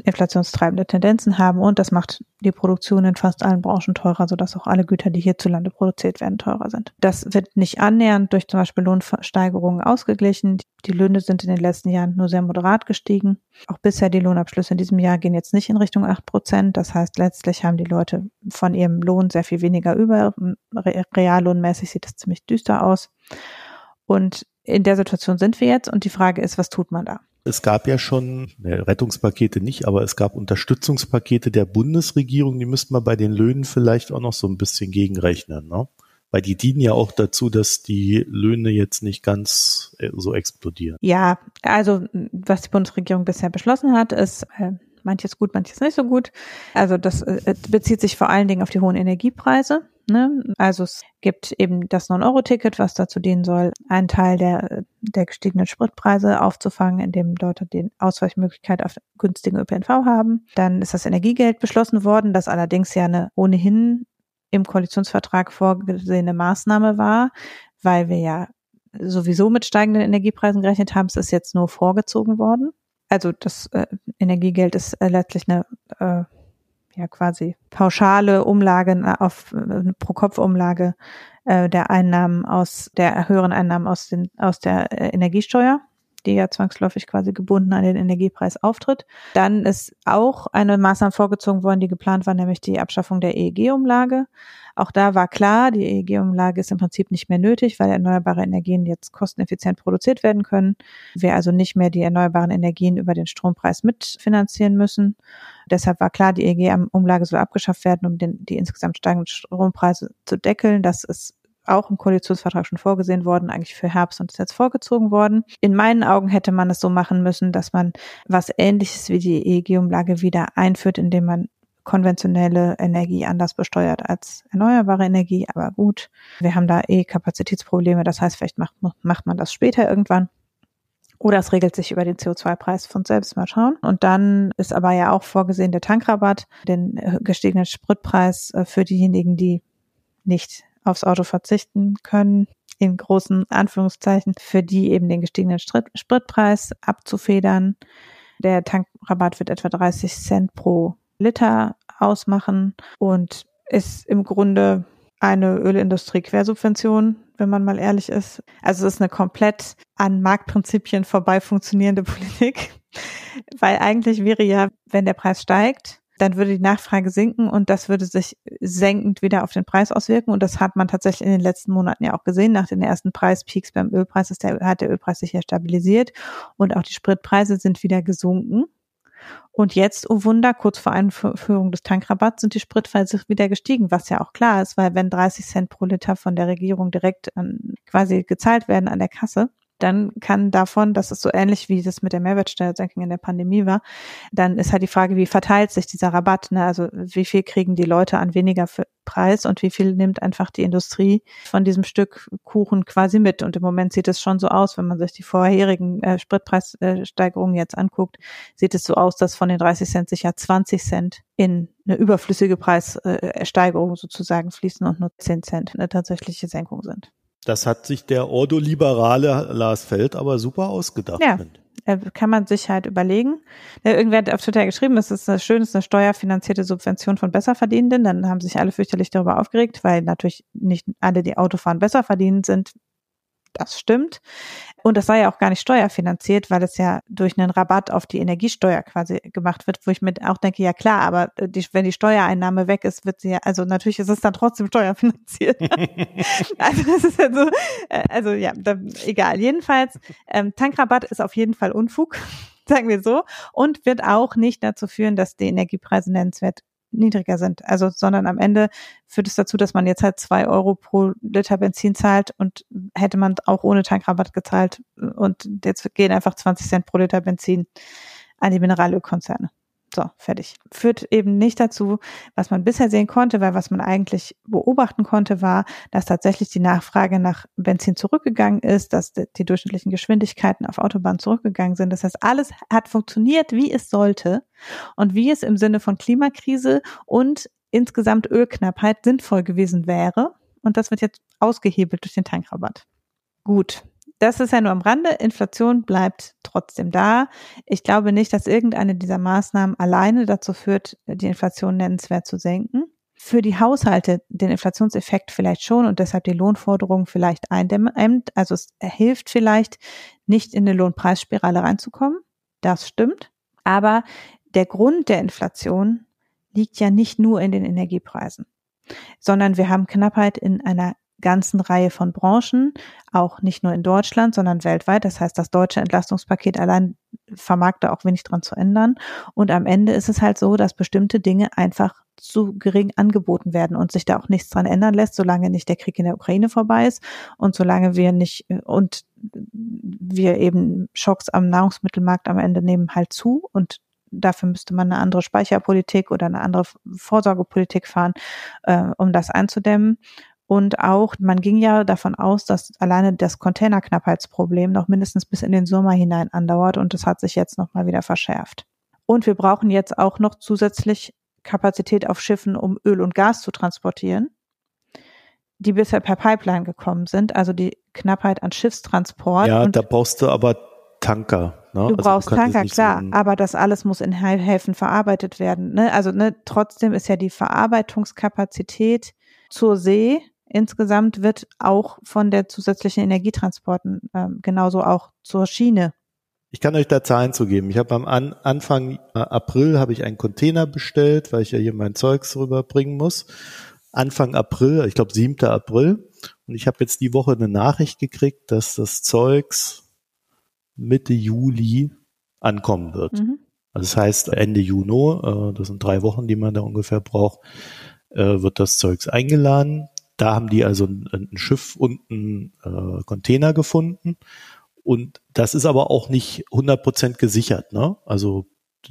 inflationstreibende Tendenzen haben und das macht die Produktion in fast allen Branchen teurer, sodass auch alle Güter, die hierzulande produziert werden, teurer sind. Das wird nicht annähernd durch zum Beispiel Lohnsteigerungen ausgeglichen. Die Löhne sind in den letzten Jahren nur sehr moderat gestiegen. Auch bisher die Lohnabschlüsse in diesem Jahr gehen jetzt nicht in Richtung acht Prozent. Das heißt, letztlich haben die Leute von ihrem Lohn sehr viel weniger über. Reallohnmäßig sieht es ziemlich düster aus. Und in der Situation sind wir jetzt und die Frage ist, was tut man da? Es gab ja schon, ne, Rettungspakete nicht, aber es gab Unterstützungspakete der Bundesregierung, die müsste man bei den Löhnen vielleicht auch noch so ein bisschen gegenrechnen, ne? Weil die dienen ja auch dazu, dass die Löhne jetzt nicht ganz äh, so explodieren. Ja, also was die Bundesregierung bisher beschlossen hat, ist äh, manches gut, manches nicht so gut. Also das äh, bezieht sich vor allen Dingen auf die hohen Energiepreise. Ne? Also es gibt eben das 9-Euro-Ticket, was dazu dienen soll, einen Teil der, der gestiegenen Spritpreise aufzufangen, indem Leute die Ausweichmöglichkeit auf günstigen ÖPNV haben. Dann ist das Energiegeld beschlossen worden, das allerdings ja eine ohnehin im Koalitionsvertrag vorgesehene Maßnahme war, weil wir ja sowieso mit steigenden Energiepreisen gerechnet haben. Es ist jetzt nur vorgezogen worden. Also das äh, Energiegeld ist äh, letztlich eine äh, ja quasi pauschale Umlage auf eine Pro-Kopf-Umlage äh, der Einnahmen aus der höheren Einnahmen aus den aus der äh, Energiesteuer die ja zwangsläufig quasi gebunden an den Energiepreis auftritt. Dann ist auch eine Maßnahme vorgezogen worden, die geplant war, nämlich die Abschaffung der EEG-Umlage. Auch da war klar, die EEG-Umlage ist im Prinzip nicht mehr nötig, weil erneuerbare Energien jetzt kosteneffizient produziert werden können. Wir also nicht mehr die erneuerbaren Energien über den Strompreis mitfinanzieren müssen. Deshalb war klar, die EEG-Umlage soll abgeschafft werden, um den, die insgesamt steigenden Strompreise zu deckeln. Das ist auch im Koalitionsvertrag schon vorgesehen worden, eigentlich für Herbst und ist jetzt vorgezogen worden. In meinen Augen hätte man es so machen müssen, dass man was ähnliches wie die EEG-Umlage wieder einführt, indem man konventionelle Energie anders besteuert als erneuerbare Energie. Aber gut, wir haben da eh Kapazitätsprobleme. Das heißt, vielleicht macht, macht man das später irgendwann. Oder es regelt sich über den CO2-Preis von selbst mal schauen. Und dann ist aber ja auch vorgesehen der Tankrabatt, den gestiegenen Spritpreis äh, für diejenigen, die nicht aufs Auto verzichten können, in großen Anführungszeichen, für die eben den gestiegenen Spritpreis abzufedern. Der Tankrabatt wird etwa 30 Cent pro Liter ausmachen und ist im Grunde eine Ölindustrie-Quersubvention, wenn man mal ehrlich ist. Also es ist eine komplett an Marktprinzipien vorbei funktionierende Politik, weil eigentlich wäre ja, wenn der Preis steigt, dann würde die Nachfrage sinken und das würde sich senkend wieder auf den Preis auswirken. Und das hat man tatsächlich in den letzten Monaten ja auch gesehen. Nach den ersten Preispeaks beim Ölpreis ist der, hat der Ölpreis sich ja stabilisiert und auch die Spritpreise sind wieder gesunken. Und jetzt, oh Wunder, kurz vor Einführung des Tankrabatts sind die Spritpreise wieder gestiegen, was ja auch klar ist, weil wenn 30 Cent pro Liter von der Regierung direkt an, quasi gezahlt werden an der Kasse, dann kann davon, das ist so ähnlich wie das mit der Mehrwertsteuersenkung in der Pandemie war, dann ist halt die Frage, wie verteilt sich dieser Rabatt? Ne? Also wie viel kriegen die Leute an weniger Preis und wie viel nimmt einfach die Industrie von diesem Stück Kuchen quasi mit? Und im Moment sieht es schon so aus, wenn man sich die vorherigen äh, Spritpreissteigerungen jetzt anguckt, sieht es so aus, dass von den 30 Cent sicher 20 Cent in eine überflüssige Preissteigerung sozusagen fließen und nur 10 Cent eine tatsächliche Senkung sind. Das hat sich der ordoliberale Lars Feld aber super ausgedacht. Ja, äh, kann man sich halt überlegen. Irgendwer hat auf Twitter geschrieben, es ist eine schön, es ist eine steuerfinanzierte Subvention von Besserverdienenden. Dann haben sich alle fürchterlich darüber aufgeregt, weil natürlich nicht alle, die Auto fahren, besser verdienen sind. Das stimmt. Und das sei ja auch gar nicht steuerfinanziert, weil es ja durch einen Rabatt auf die Energiesteuer quasi gemacht wird, wo ich mit auch denke, ja klar, aber die, wenn die Steuereinnahme weg ist, wird sie ja, also natürlich ist es dann trotzdem steuerfinanziert. also das ist ja so, äh, also ja, da, egal. Jedenfalls, ähm, Tankrabatt ist auf jeden Fall Unfug sagen wir so, und wird auch nicht dazu führen, dass die Energiepreise nennenswert niedriger sind. Also, sondern am Ende führt es dazu, dass man jetzt halt zwei Euro pro Liter Benzin zahlt und hätte man auch ohne Tankrabatt gezahlt und jetzt gehen einfach 20 Cent pro Liter Benzin an die Mineralölkonzerne. So, fertig. Führt eben nicht dazu, was man bisher sehen konnte, weil was man eigentlich beobachten konnte, war, dass tatsächlich die Nachfrage nach Benzin zurückgegangen ist, dass die durchschnittlichen Geschwindigkeiten auf Autobahnen zurückgegangen sind. Das heißt, alles hat funktioniert, wie es sollte und wie es im Sinne von Klimakrise und insgesamt Ölknappheit sinnvoll gewesen wäre. Und das wird jetzt ausgehebelt durch den Tankrabatt. Gut, das ist ja nur am Rande. Inflation bleibt trotzdem da. Ich glaube nicht, dass irgendeine dieser Maßnahmen alleine dazu führt, die Inflation nennenswert zu senken. Für die Haushalte den Inflationseffekt vielleicht schon und deshalb die Lohnforderung vielleicht eindämmt. Also es hilft vielleicht, nicht in eine Lohnpreisspirale reinzukommen. Das stimmt. Aber der Grund der Inflation liegt ja nicht nur in den Energiepreisen, sondern wir haben Knappheit in einer ganzen Reihe von Branchen, auch nicht nur in Deutschland, sondern weltweit. Das heißt, das deutsche Entlastungspaket allein vermag da auch wenig dran zu ändern. Und am Ende ist es halt so, dass bestimmte Dinge einfach zu gering angeboten werden und sich da auch nichts dran ändern lässt, solange nicht der Krieg in der Ukraine vorbei ist und solange wir nicht und wir eben Schocks am Nahrungsmittelmarkt am Ende nehmen halt zu und dafür müsste man eine andere Speicherpolitik oder eine andere Vorsorgepolitik fahren, äh, um das einzudämmen. Und auch, man ging ja davon aus, dass alleine das Containerknappheitsproblem noch mindestens bis in den Sommer hinein andauert und das hat sich jetzt nochmal wieder verschärft. Und wir brauchen jetzt auch noch zusätzlich Kapazität auf Schiffen, um Öl und Gas zu transportieren, die bisher per Pipeline gekommen sind, also die Knappheit an Schiffstransport. Ja, da brauchst du aber Tanker. Ne? Du also brauchst du Tanker, klar, so aber das alles muss in Häfen verarbeitet werden. Ne? Also ne, trotzdem ist ja die Verarbeitungskapazität zur See insgesamt wird auch von der zusätzlichen Energietransporten ähm, genauso auch zur Schiene ich kann euch da Zahlen zu geben. Ich habe am An Anfang äh, April habe ich einen Container bestellt, weil ich ja hier mein Zeugs rüberbringen muss. Anfang April, ich glaube 7. April. Und ich habe jetzt die Woche eine Nachricht gekriegt, dass das Zeugs Mitte Juli ankommen wird. Mhm. Also das heißt Ende Juni, äh, das sind drei Wochen, die man da ungefähr braucht, äh, wird das Zeugs eingeladen. Da haben die also ein, ein Schiff und einen äh, Container gefunden und das ist aber auch nicht 100 Prozent gesichert. Ne? Also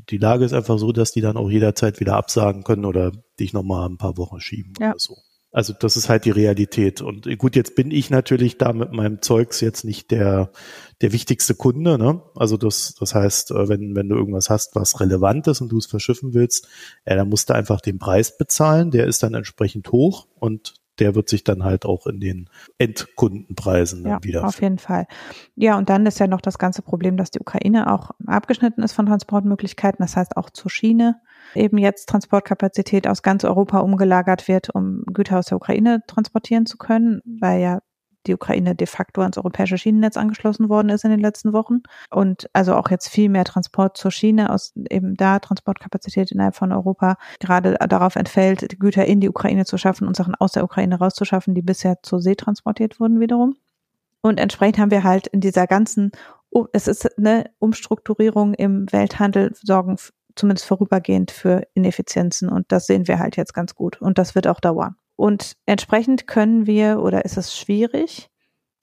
die Lage ist einfach so, dass die dann auch jederzeit wieder absagen können oder dich nochmal ein paar Wochen schieben ja. oder so. Also das ist halt die Realität. Und gut, jetzt bin ich natürlich da mit meinem Zeugs jetzt nicht der, der wichtigste Kunde. Ne? Also das, das heißt, äh, wenn, wenn du irgendwas hast, was relevant ist und du es verschiffen willst, ja, dann musst du einfach den Preis bezahlen. Der ist dann entsprechend hoch und der wird sich dann halt auch in den Endkundenpreisen ja, wieder. Auf jeden Fall. Ja, und dann ist ja noch das ganze Problem, dass die Ukraine auch abgeschnitten ist von Transportmöglichkeiten. Das heißt auch zur Schiene eben jetzt Transportkapazität aus ganz Europa umgelagert wird, um Güter aus der Ukraine transportieren zu können, weil ja die Ukraine de facto ans europäische Schienennetz angeschlossen worden ist in den letzten Wochen. Und also auch jetzt viel mehr Transport zur Schiene aus eben da Transportkapazität innerhalb von Europa gerade darauf entfällt, Güter in die Ukraine zu schaffen und Sachen aus der Ukraine rauszuschaffen, die bisher zur See transportiert wurden wiederum. Und entsprechend haben wir halt in dieser ganzen, es ist eine Umstrukturierung im Welthandel, sorgen zumindest vorübergehend für Ineffizienzen. Und das sehen wir halt jetzt ganz gut. Und das wird auch dauern. Und entsprechend können wir oder ist es schwierig,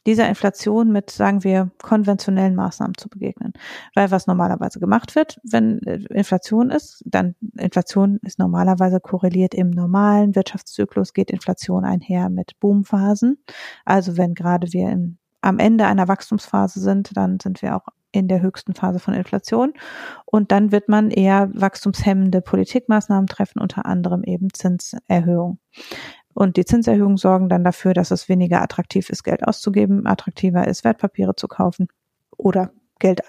dieser Inflation mit, sagen wir, konventionellen Maßnahmen zu begegnen. Weil was normalerweise gemacht wird, wenn äh, Inflation ist, dann Inflation ist normalerweise korreliert im normalen Wirtschaftszyklus, geht Inflation einher mit Boomphasen. Also wenn gerade wir in, am Ende einer Wachstumsphase sind, dann sind wir auch in der höchsten Phase von Inflation. Und dann wird man eher wachstumshemmende Politikmaßnahmen treffen, unter anderem eben Zinserhöhung. Und die Zinserhöhungen sorgen dann dafür, dass es weniger attraktiv ist, Geld auszugeben, attraktiver ist, Wertpapiere zu kaufen oder Geld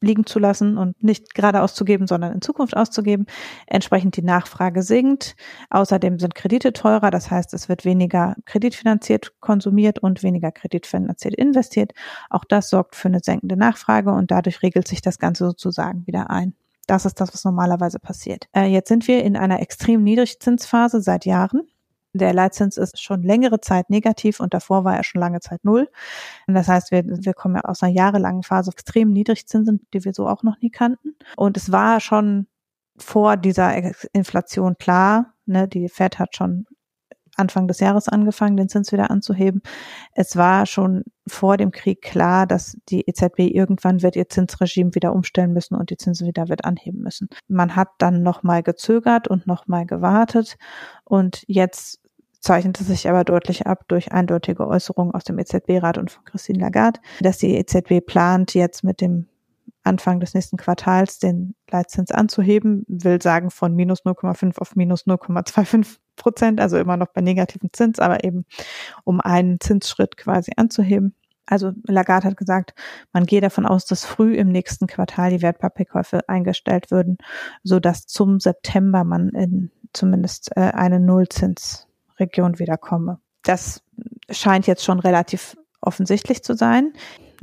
liegen zu lassen und nicht gerade auszugeben, sondern in Zukunft auszugeben. Entsprechend die Nachfrage sinkt. Außerdem sind Kredite teurer, das heißt, es wird weniger kreditfinanziert konsumiert und weniger kreditfinanziert investiert. Auch das sorgt für eine senkende Nachfrage und dadurch regelt sich das Ganze sozusagen wieder ein. Das ist das, was normalerweise passiert. Äh, jetzt sind wir in einer extrem Niedrigzinsphase seit Jahren. Der Leitzins ist schon längere Zeit negativ und davor war er schon lange Zeit null. Das heißt, wir, wir kommen ja aus einer jahrelangen Phase extrem Niedrigzinsen, die wir so auch noch nie kannten. Und es war schon vor dieser Inflation klar, ne, die Fed hat schon Anfang des Jahres angefangen, den Zins wieder anzuheben. Es war schon vor dem Krieg klar, dass die EZB irgendwann wird ihr Zinsregime wieder umstellen müssen und die Zinsen wieder wird anheben müssen. Man hat dann nochmal gezögert und nochmal gewartet und jetzt zeichnet es sich aber deutlich ab durch eindeutige Äußerungen aus dem EZB-Rat und von Christine Lagarde, dass die EZB plant, jetzt mit dem Anfang des nächsten Quartals den Leitzins anzuheben, will sagen von minus 0,5 auf minus 0,25 Prozent, also immer noch bei negativem Zins, aber eben um einen Zinsschritt quasi anzuheben. Also Lagarde hat gesagt, man gehe davon aus, dass früh im nächsten Quartal die Wertpapierkäufe eingestellt würden, so dass zum September man in zumindest äh, eine Nullzinsregion wiederkomme. Das scheint jetzt schon relativ offensichtlich zu sein.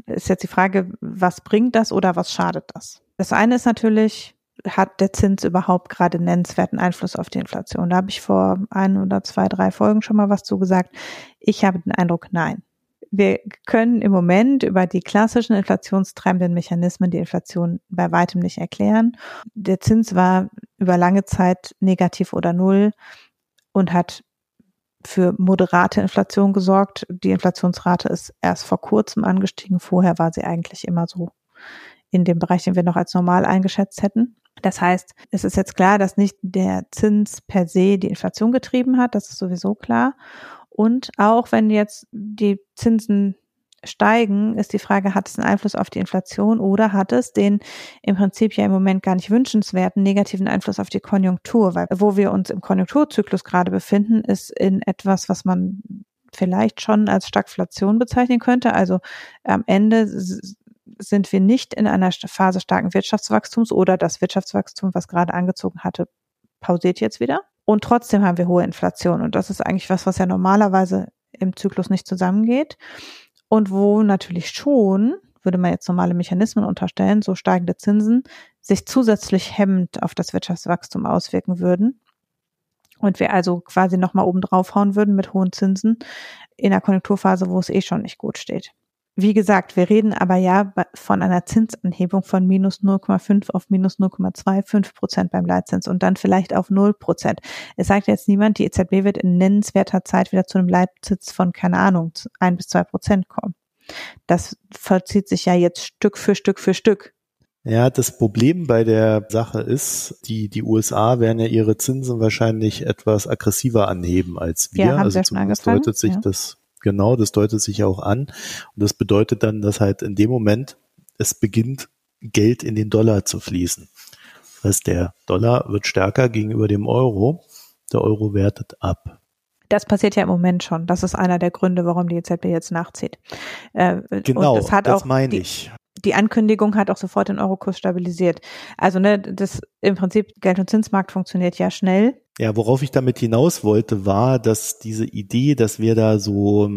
Ist jetzt die Frage, was bringt das oder was schadet das? Das eine ist natürlich, hat der Zins überhaupt gerade nennenswerten Einfluss auf die Inflation? Da habe ich vor ein oder zwei, drei Folgen schon mal was zu gesagt. Ich habe den Eindruck, nein. Wir können im Moment über die klassischen inflationstreibenden Mechanismen die Inflation bei weitem nicht erklären. Der Zins war über lange Zeit negativ oder null und hat für moderate Inflation gesorgt. Die Inflationsrate ist erst vor kurzem angestiegen. Vorher war sie eigentlich immer so in dem Bereich, den wir noch als normal eingeschätzt hätten. Das heißt, es ist jetzt klar, dass nicht der Zins per se die Inflation getrieben hat. Das ist sowieso klar. Und auch wenn jetzt die Zinsen steigen, ist die Frage, hat es einen Einfluss auf die Inflation oder hat es den im Prinzip ja im Moment gar nicht wünschenswerten negativen Einfluss auf die Konjunktur? Weil wo wir uns im Konjunkturzyklus gerade befinden, ist in etwas, was man vielleicht schon als Stagflation bezeichnen könnte. Also am Ende sind wir nicht in einer Phase starken Wirtschaftswachstums oder das Wirtschaftswachstum, was gerade angezogen hatte, pausiert jetzt wieder. Und trotzdem haben wir hohe Inflation. Und das ist eigentlich was, was ja normalerweise im Zyklus nicht zusammengeht. Und wo natürlich schon, würde man jetzt normale Mechanismen unterstellen, so steigende Zinsen sich zusätzlich hemmend auf das Wirtschaftswachstum auswirken würden. Und wir also quasi nochmal oben draufhauen würden mit hohen Zinsen in einer Konjunkturphase, wo es eh schon nicht gut steht. Wie gesagt, wir reden aber ja von einer Zinsanhebung von minus 0,5 auf minus 0,25 Prozent beim Leitzins und dann vielleicht auf 0 Prozent. Es sagt jetzt niemand, die EZB wird in nennenswerter Zeit wieder zu einem Leitzins von, keine Ahnung, ein bis zwei Prozent kommen. Das vollzieht sich ja jetzt Stück für Stück für Stück. Ja, das Problem bei der Sache ist, die, die USA werden ja ihre Zinsen wahrscheinlich etwas aggressiver anheben als wir. Ja, also zumindest deutet sich ja. das Genau, das deutet sich auch an. Und das bedeutet dann, dass halt in dem Moment es beginnt, Geld in den Dollar zu fließen. Das heißt, der Dollar wird stärker gegenüber dem Euro. Der Euro wertet ab. Das passiert ja im Moment schon. Das ist einer der Gründe, warum die EZB jetzt nachzieht. Äh, genau, das, hat das auch meine die, ich. Die Ankündigung hat auch sofort den Eurokurs stabilisiert. Also ne, das im Prinzip Geld- und Zinsmarkt funktioniert ja schnell. Ja, worauf ich damit hinaus wollte, war, dass diese Idee, dass wir da so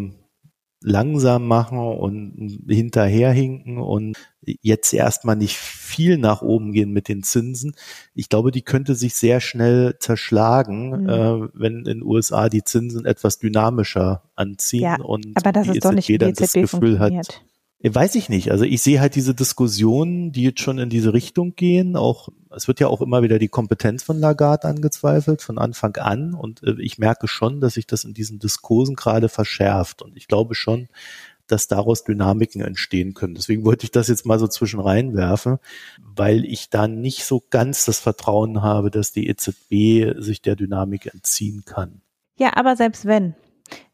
langsam machen und hinterherhinken und jetzt erstmal nicht viel nach oben gehen mit den Zinsen. Ich glaube, die könnte sich sehr schnell zerschlagen, mhm. äh, wenn in den USA die Zinsen etwas dynamischer anziehen ja, und aber das die ist doch nicht, wie die dann das EZB Gefühl hat, Weiß ich nicht. Also ich sehe halt diese Diskussionen, die jetzt schon in diese Richtung gehen. Auch es wird ja auch immer wieder die Kompetenz von Lagarde angezweifelt von Anfang an. Und äh, ich merke schon, dass sich das in diesen Diskursen gerade verschärft. Und ich glaube schon, dass daraus Dynamiken entstehen können. Deswegen wollte ich das jetzt mal so zwischen reinwerfen, weil ich da nicht so ganz das Vertrauen habe, dass die EZB sich der Dynamik entziehen kann. Ja, aber selbst wenn.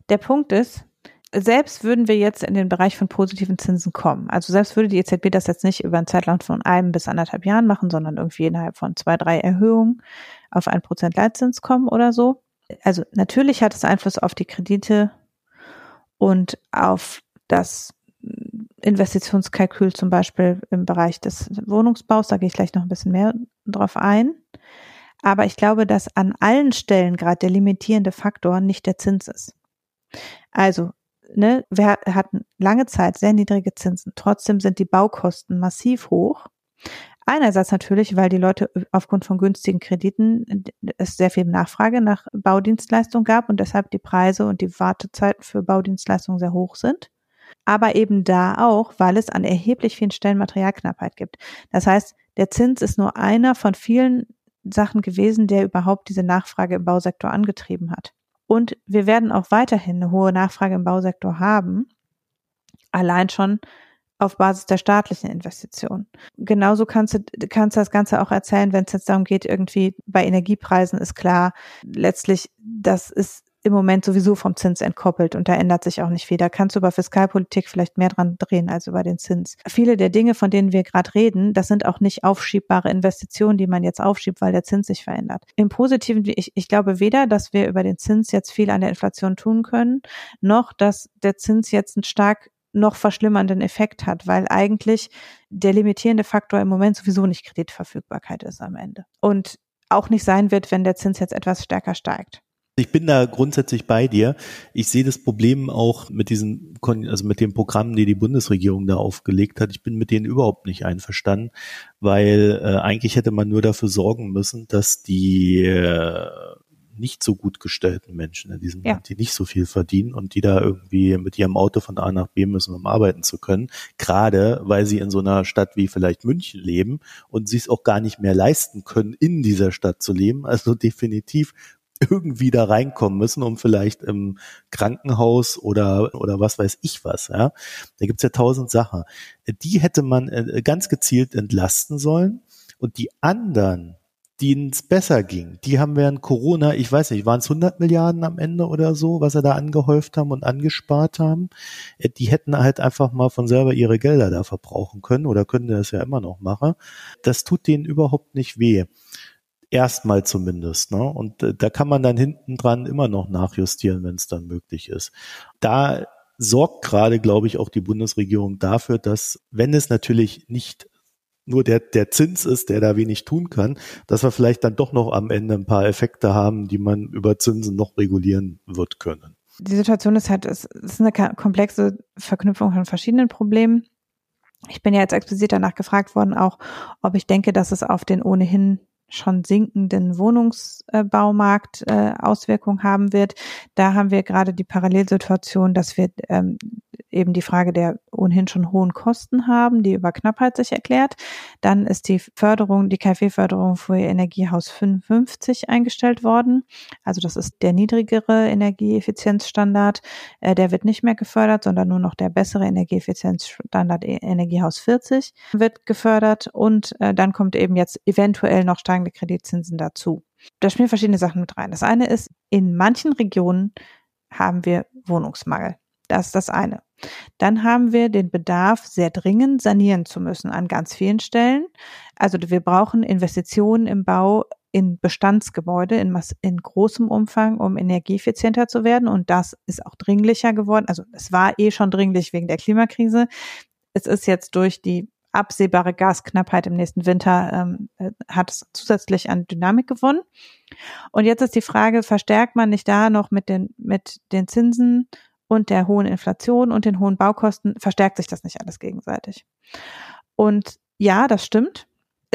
Der Punkt ist, selbst würden wir jetzt in den Bereich von positiven Zinsen kommen, also selbst würde die EZB das jetzt nicht über einen Zeitraum von einem bis anderthalb Jahren machen, sondern irgendwie innerhalb von zwei, drei Erhöhungen auf ein Prozent Leitzins kommen oder so. Also natürlich hat es Einfluss auf die Kredite und auf das Investitionskalkül zum Beispiel im Bereich des Wohnungsbaus. Da gehe ich gleich noch ein bisschen mehr drauf ein. Aber ich glaube, dass an allen Stellen gerade der limitierende Faktor nicht der Zins ist. Also ne, wir hatten lange Zeit sehr niedrige Zinsen. Trotzdem sind die Baukosten massiv hoch. Einerseits natürlich, weil die Leute aufgrund von günstigen Krediten es sehr viel Nachfrage nach Baudienstleistungen gab und deshalb die Preise und die Wartezeiten für Baudienstleistungen sehr hoch sind. Aber eben da auch, weil es an erheblich vielen Stellen Materialknappheit gibt. Das heißt, der Zins ist nur einer von vielen Sachen gewesen, der überhaupt diese Nachfrage im Bausektor angetrieben hat. Und wir werden auch weiterhin eine hohe Nachfrage im Bausektor haben, allein schon auf Basis der staatlichen Investitionen. Genauso kannst du, kannst du das Ganze auch erzählen, wenn es jetzt darum geht, irgendwie bei Energiepreisen ist klar, letztlich, das ist im Moment sowieso vom Zins entkoppelt und da ändert sich auch nicht viel. Da kannst du über Fiskalpolitik vielleicht mehr dran drehen als über den Zins. Viele der Dinge, von denen wir gerade reden, das sind auch nicht aufschiebbare Investitionen, die man jetzt aufschiebt, weil der Zins sich verändert. Im Positiven, ich, ich glaube weder, dass wir über den Zins jetzt viel an der Inflation tun können, noch dass der Zins jetzt einen stark noch verschlimmernden Effekt hat, weil eigentlich der limitierende Faktor im Moment sowieso nicht Kreditverfügbarkeit ist am Ende. Und auch nicht sein wird, wenn der Zins jetzt etwas stärker steigt. Ich bin da grundsätzlich bei dir. Ich sehe das Problem auch mit diesen, also mit den Programmen, die die Bundesregierung da aufgelegt hat. Ich bin mit denen überhaupt nicht einverstanden, weil äh, eigentlich hätte man nur dafür sorgen müssen, dass die äh, nicht so gut gestellten Menschen in diesem ja. Land, die nicht so viel verdienen und die da irgendwie mit ihrem Auto von A nach B müssen, um arbeiten zu können. Gerade weil sie in so einer Stadt wie vielleicht München leben und sie es auch gar nicht mehr leisten können, in dieser Stadt zu leben. Also definitiv irgendwie da reinkommen müssen, um vielleicht im Krankenhaus oder oder was weiß ich was. Ja, da gibt's ja tausend Sachen. Die hätte man äh, ganz gezielt entlasten sollen und die anderen, denen es besser ging, die haben während Corona, ich weiß nicht, waren es 100 Milliarden am Ende oder so, was sie da angehäuft haben und angespart haben, äh, die hätten halt einfach mal von selber ihre Gelder da verbrauchen können oder können das ja immer noch machen. Das tut denen überhaupt nicht weh. Erstmal zumindest. Ne? Und äh, da kann man dann hinten dran immer noch nachjustieren, wenn es dann möglich ist. Da sorgt gerade, glaube ich, auch die Bundesregierung dafür, dass, wenn es natürlich nicht nur der, der Zins ist, der da wenig tun kann, dass wir vielleicht dann doch noch am Ende ein paar Effekte haben, die man über Zinsen noch regulieren wird können. Die Situation ist halt, es ist eine komplexe Verknüpfung von verschiedenen Problemen. Ich bin ja jetzt explizit danach gefragt worden, auch ob ich denke, dass es auf den ohnehin schon sinkenden Wohnungsbaumarkt äh, Auswirkungen haben wird. Da haben wir gerade die Parallelsituation, dass wir ähm, eben die Frage der ohnehin schon hohen Kosten haben, die über Knappheit sich erklärt. Dann ist die Förderung, die KfW-Förderung für Energiehaus 55 eingestellt worden. Also das ist der niedrigere Energieeffizienzstandard. Äh, der wird nicht mehr gefördert, sondern nur noch der bessere Energieeffizienzstandard e-, Energiehaus 40 wird gefördert. Und äh, dann kommt eben jetzt eventuell noch steigende Kreditzinsen dazu. Da spielen verschiedene Sachen mit rein. Das eine ist, in manchen Regionen haben wir Wohnungsmangel. Das ist das eine. Dann haben wir den Bedarf, sehr dringend sanieren zu müssen an ganz vielen Stellen. Also wir brauchen Investitionen im Bau in Bestandsgebäude in, in großem Umfang, um energieeffizienter zu werden. Und das ist auch dringlicher geworden. Also es war eh schon dringlich wegen der Klimakrise. Es ist jetzt durch die absehbare Gasknappheit im nächsten Winter ähm, äh, hat zusätzlich an Dynamik gewonnen. Und jetzt ist die Frage, verstärkt man nicht da noch mit den, mit den Zinsen und der hohen Inflation und den hohen Baukosten verstärkt sich das nicht alles gegenseitig. Und ja, das stimmt.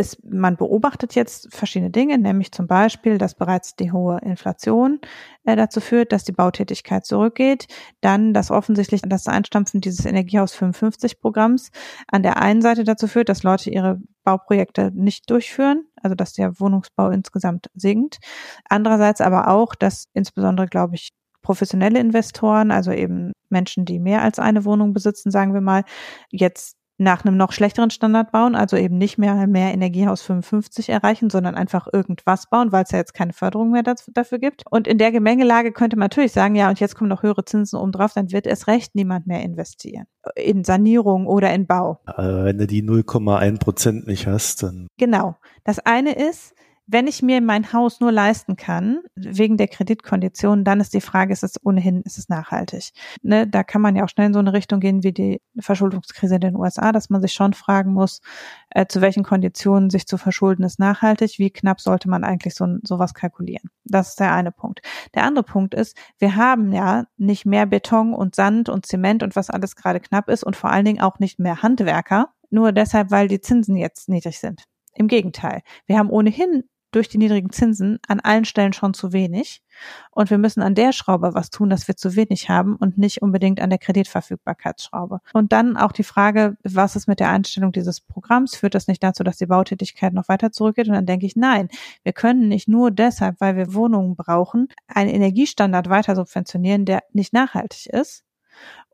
Es, man beobachtet jetzt verschiedene Dinge, nämlich zum Beispiel, dass bereits die hohe Inflation äh, dazu führt, dass die Bautätigkeit zurückgeht. Dann, dass offensichtlich das Einstampfen dieses Energiehaus 55 Programms an der einen Seite dazu führt, dass Leute ihre Bauprojekte nicht durchführen, also dass der Wohnungsbau insgesamt sinkt. Andererseits aber auch, dass insbesondere, glaube ich, professionelle Investoren, also eben Menschen, die mehr als eine Wohnung besitzen, sagen wir mal, jetzt nach einem noch schlechteren Standard bauen, also eben nicht mehr mehr Energiehaus 55 erreichen, sondern einfach irgendwas bauen, weil es ja jetzt keine Förderung mehr dafür gibt. Und in der Gemengelage könnte man natürlich sagen, ja, und jetzt kommen noch höhere Zinsen oben drauf, dann wird es recht niemand mehr investieren. In Sanierung oder in Bau. Äh, wenn du die 0,1 Prozent nicht hast, dann. Genau. Das eine ist, wenn ich mir mein Haus nur leisten kann, wegen der Kreditkonditionen, dann ist die Frage, ist es ohnehin, ist es nachhaltig? Ne, da kann man ja auch schnell in so eine Richtung gehen wie die Verschuldungskrise in den USA, dass man sich schon fragen muss, äh, zu welchen Konditionen sich zu verschulden ist nachhaltig, wie knapp sollte man eigentlich so sowas kalkulieren? Das ist der eine Punkt. Der andere Punkt ist, wir haben ja nicht mehr Beton und Sand und Zement und was alles gerade knapp ist und vor allen Dingen auch nicht mehr Handwerker, nur deshalb, weil die Zinsen jetzt niedrig sind. Im Gegenteil. Wir haben ohnehin durch die niedrigen Zinsen an allen Stellen schon zu wenig. Und wir müssen an der Schraube was tun, dass wir zu wenig haben und nicht unbedingt an der Kreditverfügbarkeitsschraube. Und dann auch die Frage, was ist mit der Einstellung dieses Programms? Führt das nicht dazu, dass die Bautätigkeit noch weiter zurückgeht? Und dann denke ich, nein, wir können nicht nur deshalb, weil wir Wohnungen brauchen, einen Energiestandard weiter subventionieren, der nicht nachhaltig ist,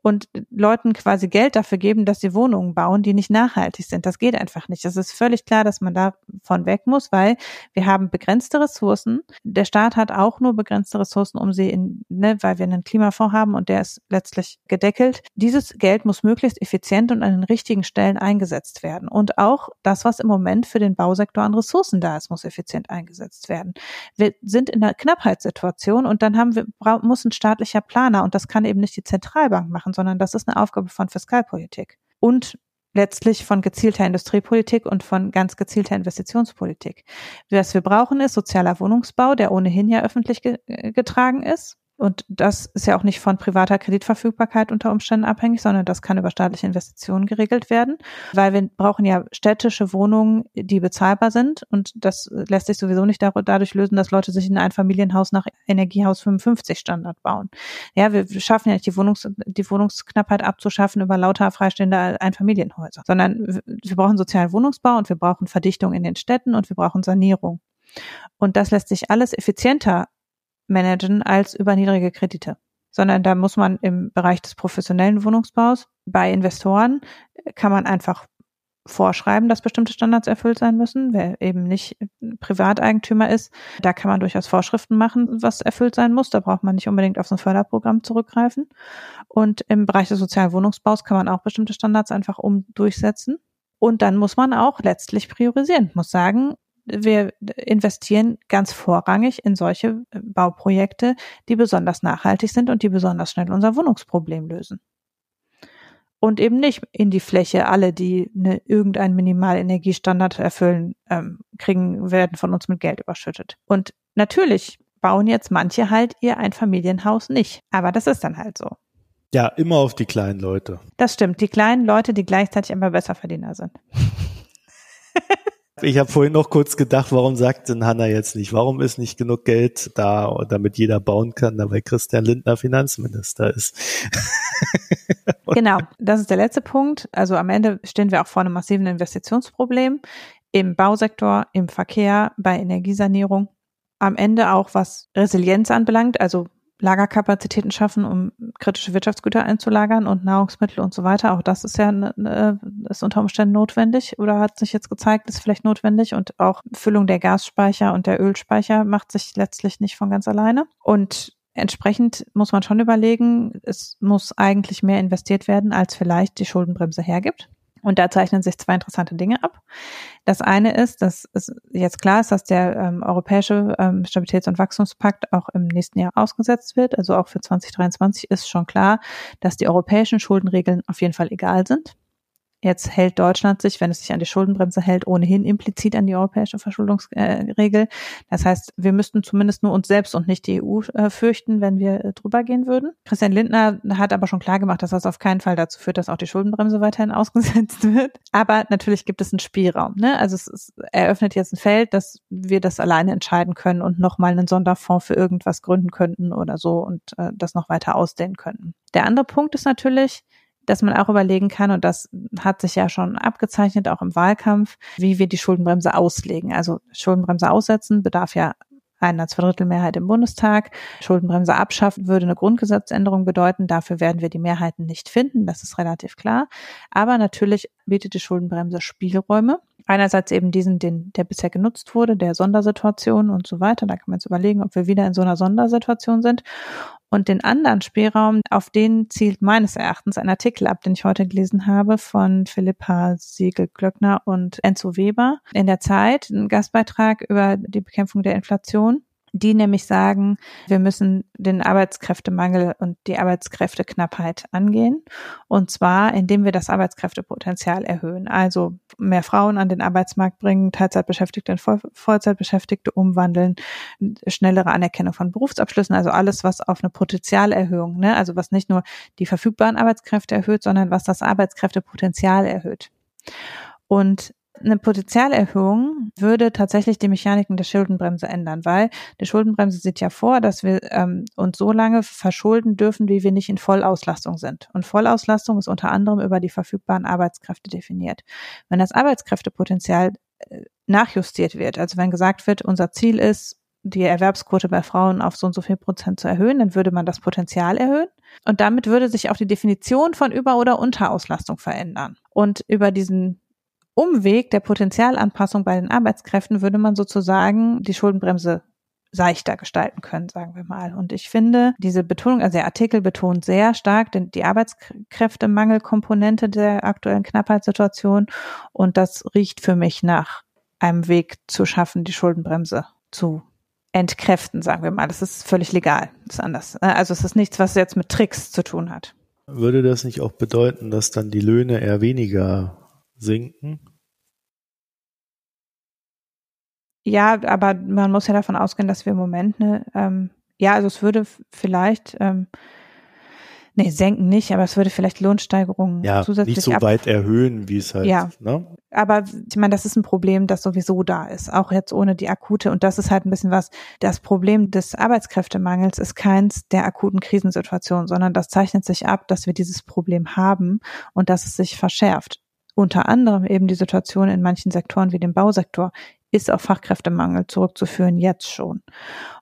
und Leuten quasi Geld dafür geben, dass sie Wohnungen bauen, die nicht nachhaltig sind. Das geht einfach nicht. Das ist völlig klar, dass man davon weg muss, weil wir haben begrenzte Ressourcen. Der Staat hat auch nur begrenzte Ressourcen, um sie in, ne, weil wir einen Klimafonds haben und der ist letztlich gedeckelt. Dieses Geld muss möglichst effizient und an den richtigen Stellen eingesetzt werden. Und auch das, was im Moment für den Bausektor an Ressourcen da ist, muss effizient eingesetzt werden. Wir sind in einer Knappheitssituation und dann haben wir, muss ein staatlicher Planer und das kann eben nicht die Zentralbank machen, machen, sondern das ist eine Aufgabe von Fiskalpolitik und letztlich von gezielter Industriepolitik und von ganz gezielter Investitionspolitik. Was wir brauchen, ist sozialer Wohnungsbau, der ohnehin ja öffentlich getragen ist. Und das ist ja auch nicht von privater Kreditverfügbarkeit unter Umständen abhängig, sondern das kann über staatliche Investitionen geregelt werden, weil wir brauchen ja städtische Wohnungen, die bezahlbar sind. Und das lässt sich sowieso nicht dadurch lösen, dass Leute sich in ein Familienhaus nach Energiehaus 55 Standard bauen. Ja, wir schaffen ja nicht die, Wohnungs die Wohnungsknappheit abzuschaffen über lauter freistehende Einfamilienhäuser, sondern wir brauchen sozialen Wohnungsbau und wir brauchen Verdichtung in den Städten und wir brauchen Sanierung. Und das lässt sich alles effizienter managen als über niedrige Kredite. Sondern da muss man im Bereich des professionellen Wohnungsbaus bei Investoren kann man einfach vorschreiben, dass bestimmte Standards erfüllt sein müssen. Wer eben nicht Privateigentümer ist, da kann man durchaus Vorschriften machen, was erfüllt sein muss. Da braucht man nicht unbedingt auf so ein Förderprogramm zurückgreifen. Und im Bereich des sozialen Wohnungsbaus kann man auch bestimmte Standards einfach um durchsetzen. Und dann muss man auch letztlich priorisieren, muss sagen, wir investieren ganz vorrangig in solche äh, Bauprojekte, die besonders nachhaltig sind und die besonders schnell unser Wohnungsproblem lösen. und eben nicht in die Fläche. Alle, die eine, irgendeinen Minimalenergiestandard erfüllen, ähm, kriegen, werden von uns mit Geld überschüttet. Und natürlich bauen jetzt manche halt ihr Einfamilienhaus nicht. Aber das ist dann halt so. Ja, immer auf die kleinen Leute. Das stimmt. Die kleinen Leute, die gleichzeitig immer Besserverdiener sind. Ich habe vorhin noch kurz gedacht, warum sagt denn Hanna jetzt nicht? Warum ist nicht genug Geld da, damit jeder bauen kann, dabei Christian Lindner Finanzminister ist? genau, das ist der letzte Punkt. Also am Ende stehen wir auch vor einem massiven Investitionsproblem im Bausektor, im Verkehr, bei Energiesanierung. Am Ende auch was Resilienz anbelangt, also Lagerkapazitäten schaffen, um kritische Wirtschaftsgüter einzulagern und Nahrungsmittel und so weiter. Auch das ist ja ne, ist unter Umständen notwendig oder hat sich jetzt gezeigt, ist vielleicht notwendig und auch Füllung der Gasspeicher und der Ölspeicher macht sich letztlich nicht von ganz alleine. Und entsprechend muss man schon überlegen, es muss eigentlich mehr investiert werden, als vielleicht die Schuldenbremse hergibt. Und da zeichnen sich zwei interessante Dinge ab. Das eine ist, dass es jetzt klar ist, dass der ähm, europäische ähm, Stabilitäts- und Wachstumspakt auch im nächsten Jahr ausgesetzt wird. Also auch für 2023 ist schon klar, dass die europäischen Schuldenregeln auf jeden Fall egal sind. Jetzt hält Deutschland sich, wenn es sich an die Schuldenbremse hält, ohnehin implizit an die europäische Verschuldungsregel. Das heißt, wir müssten zumindest nur uns selbst und nicht die EU äh, fürchten, wenn wir äh, drüber gehen würden. Christian Lindner hat aber schon klar gemacht, dass das auf keinen Fall dazu führt, dass auch die Schuldenbremse weiterhin ausgesetzt wird. Aber natürlich gibt es einen Spielraum. Ne? Also es, es eröffnet jetzt ein Feld, dass wir das alleine entscheiden können und nochmal einen Sonderfonds für irgendwas gründen könnten oder so und äh, das noch weiter ausdehnen könnten. Der andere Punkt ist natürlich, dass man auch überlegen kann, und das hat sich ja schon abgezeichnet, auch im Wahlkampf, wie wir die Schuldenbremse auslegen. Also Schuldenbremse aussetzen bedarf ja einer Zweidrittelmehrheit im Bundestag. Schuldenbremse abschaffen würde eine Grundgesetzänderung bedeuten. Dafür werden wir die Mehrheiten nicht finden. Das ist relativ klar. Aber natürlich bietet die Schuldenbremse Spielräume. Einerseits eben diesen, den, der bisher genutzt wurde, der Sondersituation und so weiter. Da kann man jetzt überlegen, ob wir wieder in so einer Sondersituation sind. Und den anderen Spielraum, auf den zielt meines Erachtens ein Artikel ab, den ich heute gelesen habe von Philippa Siegel-Glöckner und Enzo Weber. In der Zeit, ein Gastbeitrag über die Bekämpfung der Inflation die nämlich sagen, wir müssen den Arbeitskräftemangel und die Arbeitskräfteknappheit angehen. Und zwar, indem wir das Arbeitskräftepotenzial erhöhen. Also mehr Frauen an den Arbeitsmarkt bringen, Teilzeitbeschäftigte in Vollzeitbeschäftigte umwandeln, schnellere Anerkennung von Berufsabschlüssen, also alles, was auf eine Potenzialerhöhung, ne, also was nicht nur die verfügbaren Arbeitskräfte erhöht, sondern was das Arbeitskräftepotenzial erhöht. Und eine Potenzialerhöhung würde tatsächlich die Mechaniken der Schuldenbremse ändern, weil die Schuldenbremse sieht ja vor, dass wir ähm, uns so lange verschulden dürfen, wie wir nicht in Vollauslastung sind. Und Vollauslastung ist unter anderem über die verfügbaren Arbeitskräfte definiert. Wenn das Arbeitskräftepotenzial äh, nachjustiert wird, also wenn gesagt wird, unser Ziel ist, die Erwerbsquote bei Frauen auf so und so viel Prozent zu erhöhen, dann würde man das Potenzial erhöhen. Und damit würde sich auch die Definition von Über- oder Unterauslastung verändern. Und über diesen Umweg der Potenzialanpassung bei den Arbeitskräften würde man sozusagen die Schuldenbremse seichter gestalten können, sagen wir mal. Und ich finde, diese Betonung, also der Artikel betont sehr stark denn die Arbeitskräftemangelkomponente der aktuellen Knappheitssituation. Und das riecht für mich nach einem Weg zu schaffen, die Schuldenbremse zu entkräften, sagen wir mal. Das ist völlig legal. Das ist anders. Also es ist nichts, was jetzt mit Tricks zu tun hat. Würde das nicht auch bedeuten, dass dann die Löhne eher weniger sinken? Ja, aber man muss ja davon ausgehen, dass wir im Moment eine, ähm, ja, also es würde vielleicht, ähm, nee, senken nicht, aber es würde vielleicht Lohnsteigerungen ja, zusätzlich nicht so weit erhöhen, wie es halt, ja. Ne? Aber ich meine, das ist ein Problem, das sowieso da ist, auch jetzt ohne die akute. Und das ist halt ein bisschen was, das Problem des Arbeitskräftemangels ist keins der akuten Krisensituationen, sondern das zeichnet sich ab, dass wir dieses Problem haben und dass es sich verschärft unter anderem eben die Situation in manchen Sektoren wie dem Bausektor ist auf Fachkräftemangel zurückzuführen, jetzt schon.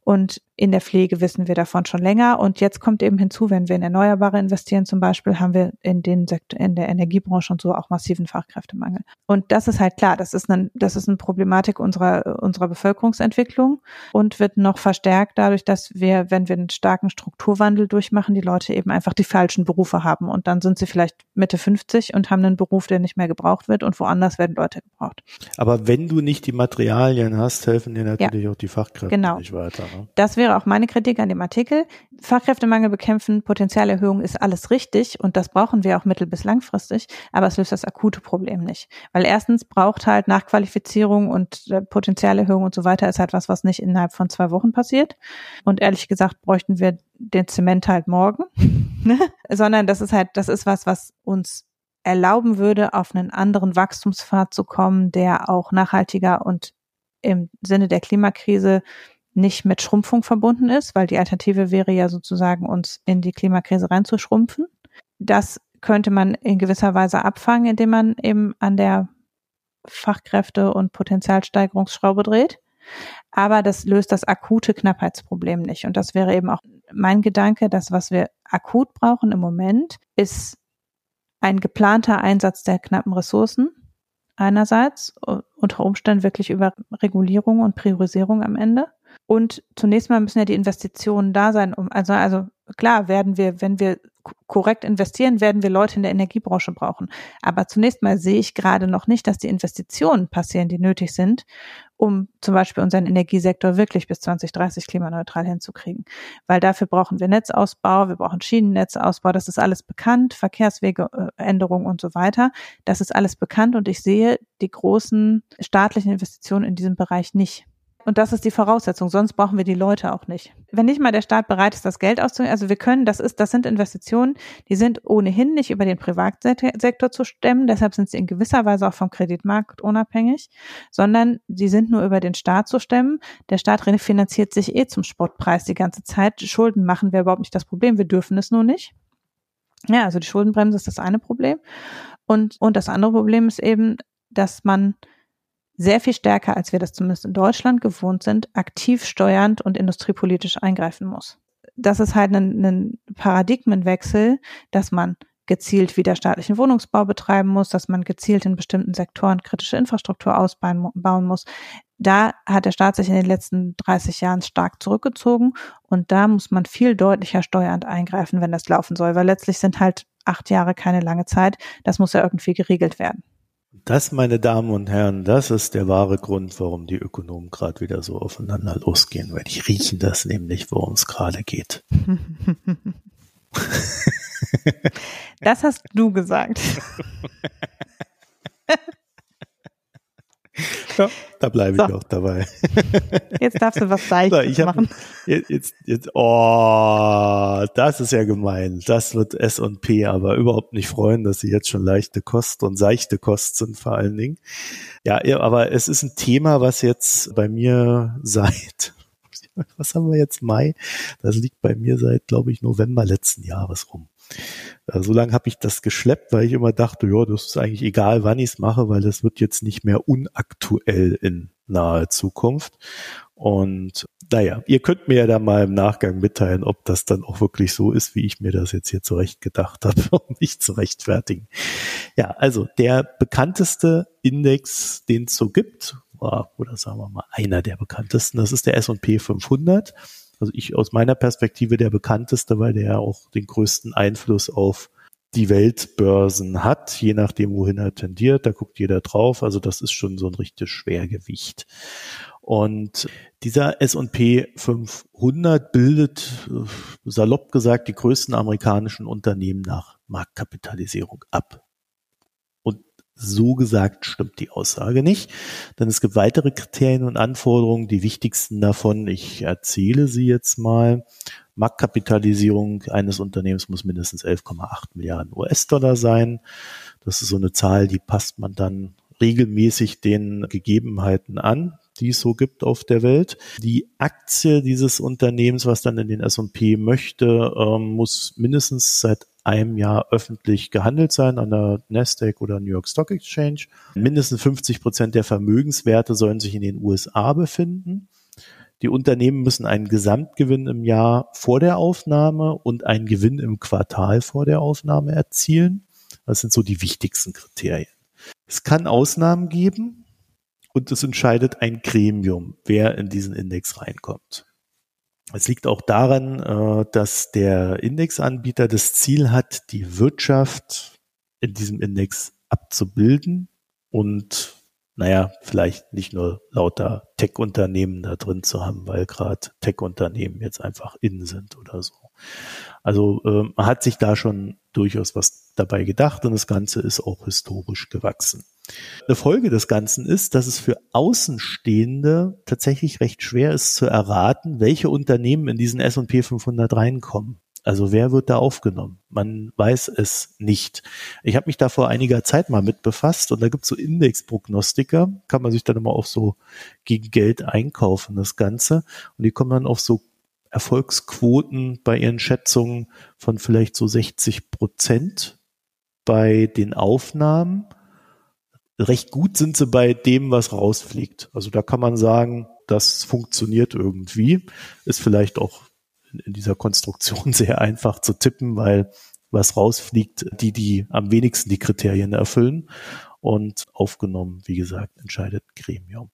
Und in der Pflege wissen wir davon schon länger. Und jetzt kommt eben hinzu, wenn wir in Erneuerbare investieren zum Beispiel, haben wir in den Sektor, in der Energiebranche und so auch massiven Fachkräftemangel. Und das ist halt klar, das ist eine, das ist eine Problematik unserer, unserer Bevölkerungsentwicklung und wird noch verstärkt dadurch, dass wir, wenn wir einen starken Strukturwandel durchmachen, die Leute eben einfach die falschen Berufe haben. Und dann sind sie vielleicht Mitte 50 und haben einen Beruf, der nicht mehr gebraucht wird und woanders werden Leute gebraucht. Aber wenn du nicht die Materialien hast, helfen dir natürlich ja, auch die Fachkräfte genau. nicht weiter. Das wäre auch meine Kritik an dem Artikel. Fachkräftemangel bekämpfen, Potenzialerhöhung ist alles richtig und das brauchen wir auch mittel- bis langfristig, aber es löst das akute Problem nicht. Weil erstens braucht halt Nachqualifizierung und äh, Potenzialerhöhung und so weiter ist halt was, was nicht innerhalb von zwei Wochen passiert. Und ehrlich gesagt bräuchten wir den Zement halt morgen, ne? sondern das ist halt, das ist was, was uns erlauben würde, auf einen anderen Wachstumspfad zu kommen, der auch nachhaltiger und im Sinne der Klimakrise nicht mit Schrumpfung verbunden ist, weil die Alternative wäre ja sozusagen, uns in die Klimakrise reinzuschrumpfen. Das könnte man in gewisser Weise abfangen, indem man eben an der Fachkräfte- und Potenzialsteigerungsschraube dreht. Aber das löst das akute Knappheitsproblem nicht. Und das wäre eben auch mein Gedanke, dass was wir akut brauchen im Moment, ist ein geplanter Einsatz der knappen Ressourcen einerseits, unter Umständen wirklich über Regulierung und Priorisierung am Ende. Und zunächst mal müssen ja die Investitionen da sein, um, also, also klar werden wir, wenn wir korrekt investieren, werden wir Leute in der Energiebranche brauchen. Aber zunächst mal sehe ich gerade noch nicht, dass die Investitionen passieren, die nötig sind, um zum Beispiel unseren Energiesektor wirklich bis 2030 klimaneutral hinzukriegen. Weil dafür brauchen wir Netzausbau, wir brauchen Schienennetzausbau, das ist alles bekannt, Verkehrswegeänderungen und so weiter. Das ist alles bekannt und ich sehe die großen staatlichen Investitionen in diesem Bereich nicht. Und das ist die Voraussetzung, sonst brauchen wir die Leute auch nicht. Wenn nicht mal der Staat bereit ist, das Geld auszugeben, also wir können, das ist, das sind Investitionen, die sind ohnehin nicht über den Privatsektor zu stemmen, deshalb sind sie in gewisser Weise auch vom Kreditmarkt unabhängig, sondern sie sind nur über den Staat zu stemmen. Der Staat finanziert sich eh zum Spottpreis die ganze Zeit. Schulden machen wir überhaupt nicht das Problem, wir dürfen es nur nicht. Ja, also die Schuldenbremse ist das eine Problem. Und, und das andere Problem ist eben, dass man sehr viel stärker, als wir das zumindest in Deutschland gewohnt sind, aktiv steuernd und industriepolitisch eingreifen muss. Das ist halt ein, ein Paradigmenwechsel, dass man gezielt wieder staatlichen Wohnungsbau betreiben muss, dass man gezielt in bestimmten Sektoren kritische Infrastruktur ausbauen muss. Da hat der Staat sich in den letzten 30 Jahren stark zurückgezogen und da muss man viel deutlicher steuernd eingreifen, wenn das laufen soll, weil letztlich sind halt acht Jahre keine lange Zeit. Das muss ja irgendwie geregelt werden. Das, meine Damen und Herren, das ist der wahre Grund, warum die Ökonomen gerade wieder so aufeinander losgehen, weil die riechen das nämlich, worum es gerade geht. Das hast du gesagt. Ja, da bleibe so. ich auch dabei. Jetzt darfst du was Seichtes machen. Jetzt, jetzt, jetzt, oh, das ist ja gemein. Das wird S&P aber überhaupt nicht freuen, dass sie jetzt schon leichte Kost und seichte Kost sind vor allen Dingen. Ja, aber es ist ein Thema, was jetzt bei mir seit, was haben wir jetzt, Mai? Das liegt bei mir seit, glaube ich, November letzten Jahres rum. Äh, so lange habe ich das geschleppt, weil ich immer dachte, ja, das ist eigentlich egal, wann ich es mache, weil das wird jetzt nicht mehr unaktuell in naher Zukunft. Und naja, ihr könnt mir ja da mal im Nachgang mitteilen, ob das dann auch wirklich so ist, wie ich mir das jetzt hier zurecht gedacht habe, um mich zu rechtfertigen. Ja, also der bekannteste Index, den es so gibt, oder sagen wir mal einer der bekanntesten, das ist der S&P 500 also ich aus meiner Perspektive der bekannteste, weil der ja auch den größten Einfluss auf die Weltbörsen hat, je nachdem, wohin er tendiert, da guckt jeder drauf. Also das ist schon so ein richtiges Schwergewicht. Und dieser S&P 500 bildet, äh, salopp gesagt, die größten amerikanischen Unternehmen nach Marktkapitalisierung ab. So gesagt stimmt die Aussage nicht, denn es gibt weitere Kriterien und Anforderungen. Die wichtigsten davon, ich erzähle sie jetzt mal. Marktkapitalisierung eines Unternehmens muss mindestens 11,8 Milliarden US-Dollar sein. Das ist so eine Zahl, die passt man dann regelmäßig den Gegebenheiten an, die es so gibt auf der Welt. Die Aktie dieses Unternehmens, was dann in den S&P möchte, ähm, muss mindestens seit einem Jahr öffentlich gehandelt sein an der Nasdaq oder New York Stock Exchange. Mindestens 50 Prozent der Vermögenswerte sollen sich in den USA befinden. Die Unternehmen müssen einen Gesamtgewinn im Jahr vor der Aufnahme und einen Gewinn im Quartal vor der Aufnahme erzielen. Das sind so die wichtigsten Kriterien. Es kann Ausnahmen geben und es entscheidet ein Gremium, wer in diesen Index reinkommt. Es liegt auch daran, äh, dass der Indexanbieter das Ziel hat, die Wirtschaft in diesem Index abzubilden und naja, vielleicht nicht nur lauter Tech-Unternehmen da drin zu haben, weil gerade Tech-Unternehmen jetzt einfach innen sind oder so. Also man hat sich da schon durchaus was dabei gedacht und das Ganze ist auch historisch gewachsen. Eine Folge des Ganzen ist, dass es für Außenstehende tatsächlich recht schwer ist zu erraten, welche Unternehmen in diesen S&P 500 reinkommen. Also wer wird da aufgenommen? Man weiß es nicht. Ich habe mich da vor einiger Zeit mal mit befasst und da gibt es so Indexprognostiker, kann man sich dann immer auch so gegen Geld einkaufen, das Ganze. Und die kommen dann auf so Erfolgsquoten bei ihren Schätzungen von vielleicht so 60 Prozent bei den Aufnahmen. Recht gut sind sie bei dem, was rausfliegt. Also da kann man sagen, das funktioniert irgendwie. Ist vielleicht auch in dieser Konstruktion sehr einfach zu tippen, weil was rausfliegt, die, die am wenigsten die Kriterien erfüllen. Und aufgenommen, wie gesagt, entscheidet Gremium.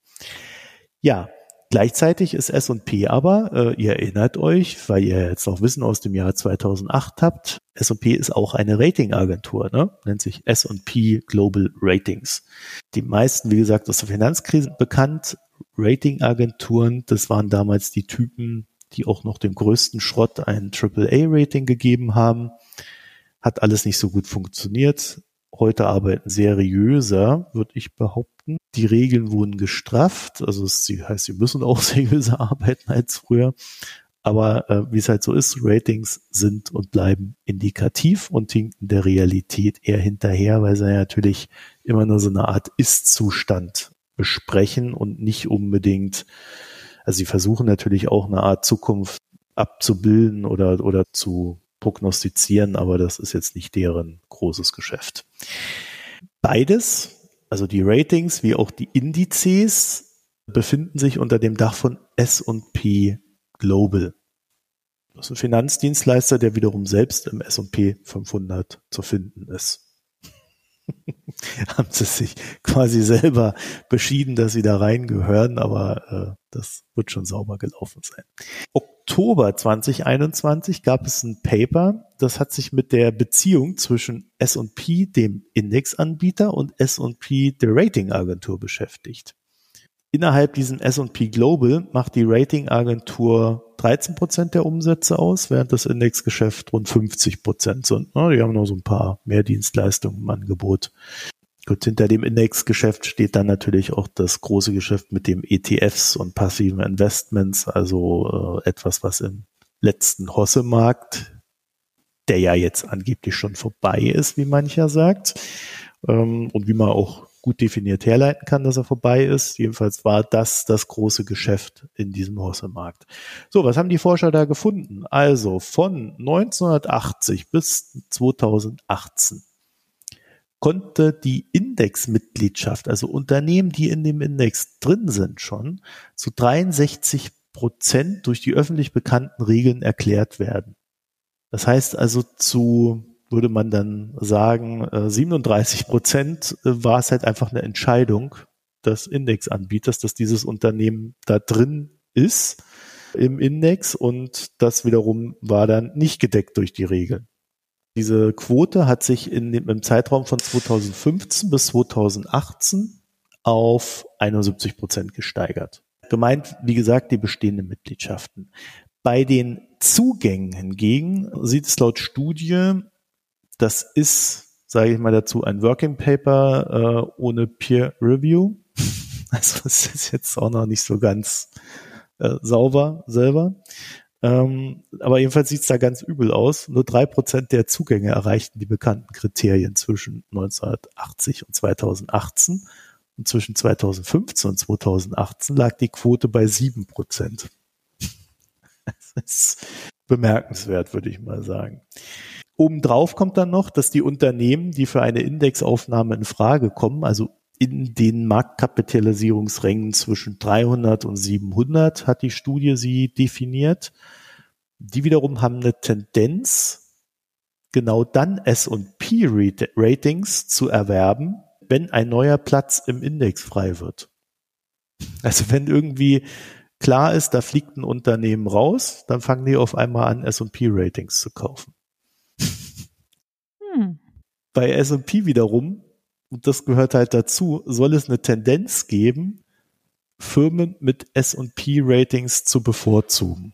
Ja, Gleichzeitig ist S&P aber, äh, ihr erinnert euch, weil ihr jetzt noch Wissen aus dem Jahr 2008 habt, S&P ist auch eine Ratingagentur, ne? nennt sich S&P Global Ratings. Die meisten, wie gesagt, aus der Finanzkrise bekannt. Ratingagenturen, das waren damals die Typen, die auch noch dem größten Schrott ein AAA-Rating gegeben haben. Hat alles nicht so gut funktioniert. Heute arbeiten seriöser, würde ich behaupten. Die Regeln wurden gestrafft, also es heißt, sie müssen auch seriöser arbeiten als früher. Aber äh, wie es halt so ist, Ratings sind und bleiben indikativ und hinken der Realität eher hinterher, weil sie natürlich immer nur so eine Art Ist-Zustand besprechen und nicht unbedingt also sie versuchen natürlich auch eine Art Zukunft abzubilden oder, oder zu prognostizieren, aber das ist jetzt nicht deren großes Geschäft. Beides, also die Ratings wie auch die Indizes, befinden sich unter dem Dach von S&P Global. Das ist ein Finanzdienstleister, der wiederum selbst im S&P 500 zu finden ist. haben sie sich quasi selber beschieden, dass sie da reingehören, aber äh, das wird schon sauber gelaufen sein. Oktober 2021 gab es ein Paper, das hat sich mit der Beziehung zwischen S&P, dem Indexanbieter, und S&P, der Ratingagentur beschäftigt. Innerhalb diesen S&P Global macht die Ratingagentur 13 Prozent der Umsätze aus, während das Indexgeschäft rund 50 Prozent sind. Die haben noch so ein paar mehr Dienstleistungen im Angebot. Gut, hinter dem Indexgeschäft steht dann natürlich auch das große Geschäft mit dem ETFs und passiven Investments, also äh, etwas, was im letzten Hosse-Markt, der ja jetzt angeblich schon vorbei ist, wie mancher sagt, ähm, und wie man auch gut definiert herleiten kann, dass er vorbei ist. Jedenfalls war das das große Geschäft in diesem Hosse-Markt. So, was haben die Forscher da gefunden? Also von 1980 bis 2018 konnte die Indexmitgliedschaft, also Unternehmen, die in dem Index drin sind schon, zu 63 Prozent durch die öffentlich bekannten Regeln erklärt werden. Das heißt also zu würde man dann sagen, 37 äh, Prozent äh, war es halt einfach eine Entscheidung des Indexanbieters, dass dieses Unternehmen da drin ist im Index und das wiederum war dann nicht gedeckt durch die Regeln. Diese Quote hat sich in dem, im Zeitraum von 2015 bis 2018 auf 71 Prozent gesteigert. Gemeint, wie gesagt, die bestehenden Mitgliedschaften. Bei den Zugängen hingegen sieht es laut Studie das ist, sage ich mal dazu, ein Working Paper äh, ohne Peer Review. Also es ist jetzt auch noch nicht so ganz äh, sauber selber. Ähm, aber jedenfalls sieht es da ganz übel aus. Nur drei Prozent der Zugänge erreichten die bekannten Kriterien zwischen 1980 und 2018. Und zwischen 2015 und 2018 lag die Quote bei sieben Prozent. Das ist bemerkenswert, würde ich mal sagen. Obendrauf kommt dann noch, dass die Unternehmen, die für eine Indexaufnahme in Frage kommen, also in den Marktkapitalisierungsrängen zwischen 300 und 700 hat die Studie sie definiert. Die wiederum haben eine Tendenz, genau dann S&P Ratings zu erwerben, wenn ein neuer Platz im Index frei wird. Also wenn irgendwie klar ist, da fliegt ein Unternehmen raus, dann fangen die auf einmal an, S&P Ratings zu kaufen. Hm. Bei S&P wiederum und das gehört halt dazu, soll es eine Tendenz geben, Firmen mit S&P-Ratings zu bevorzugen,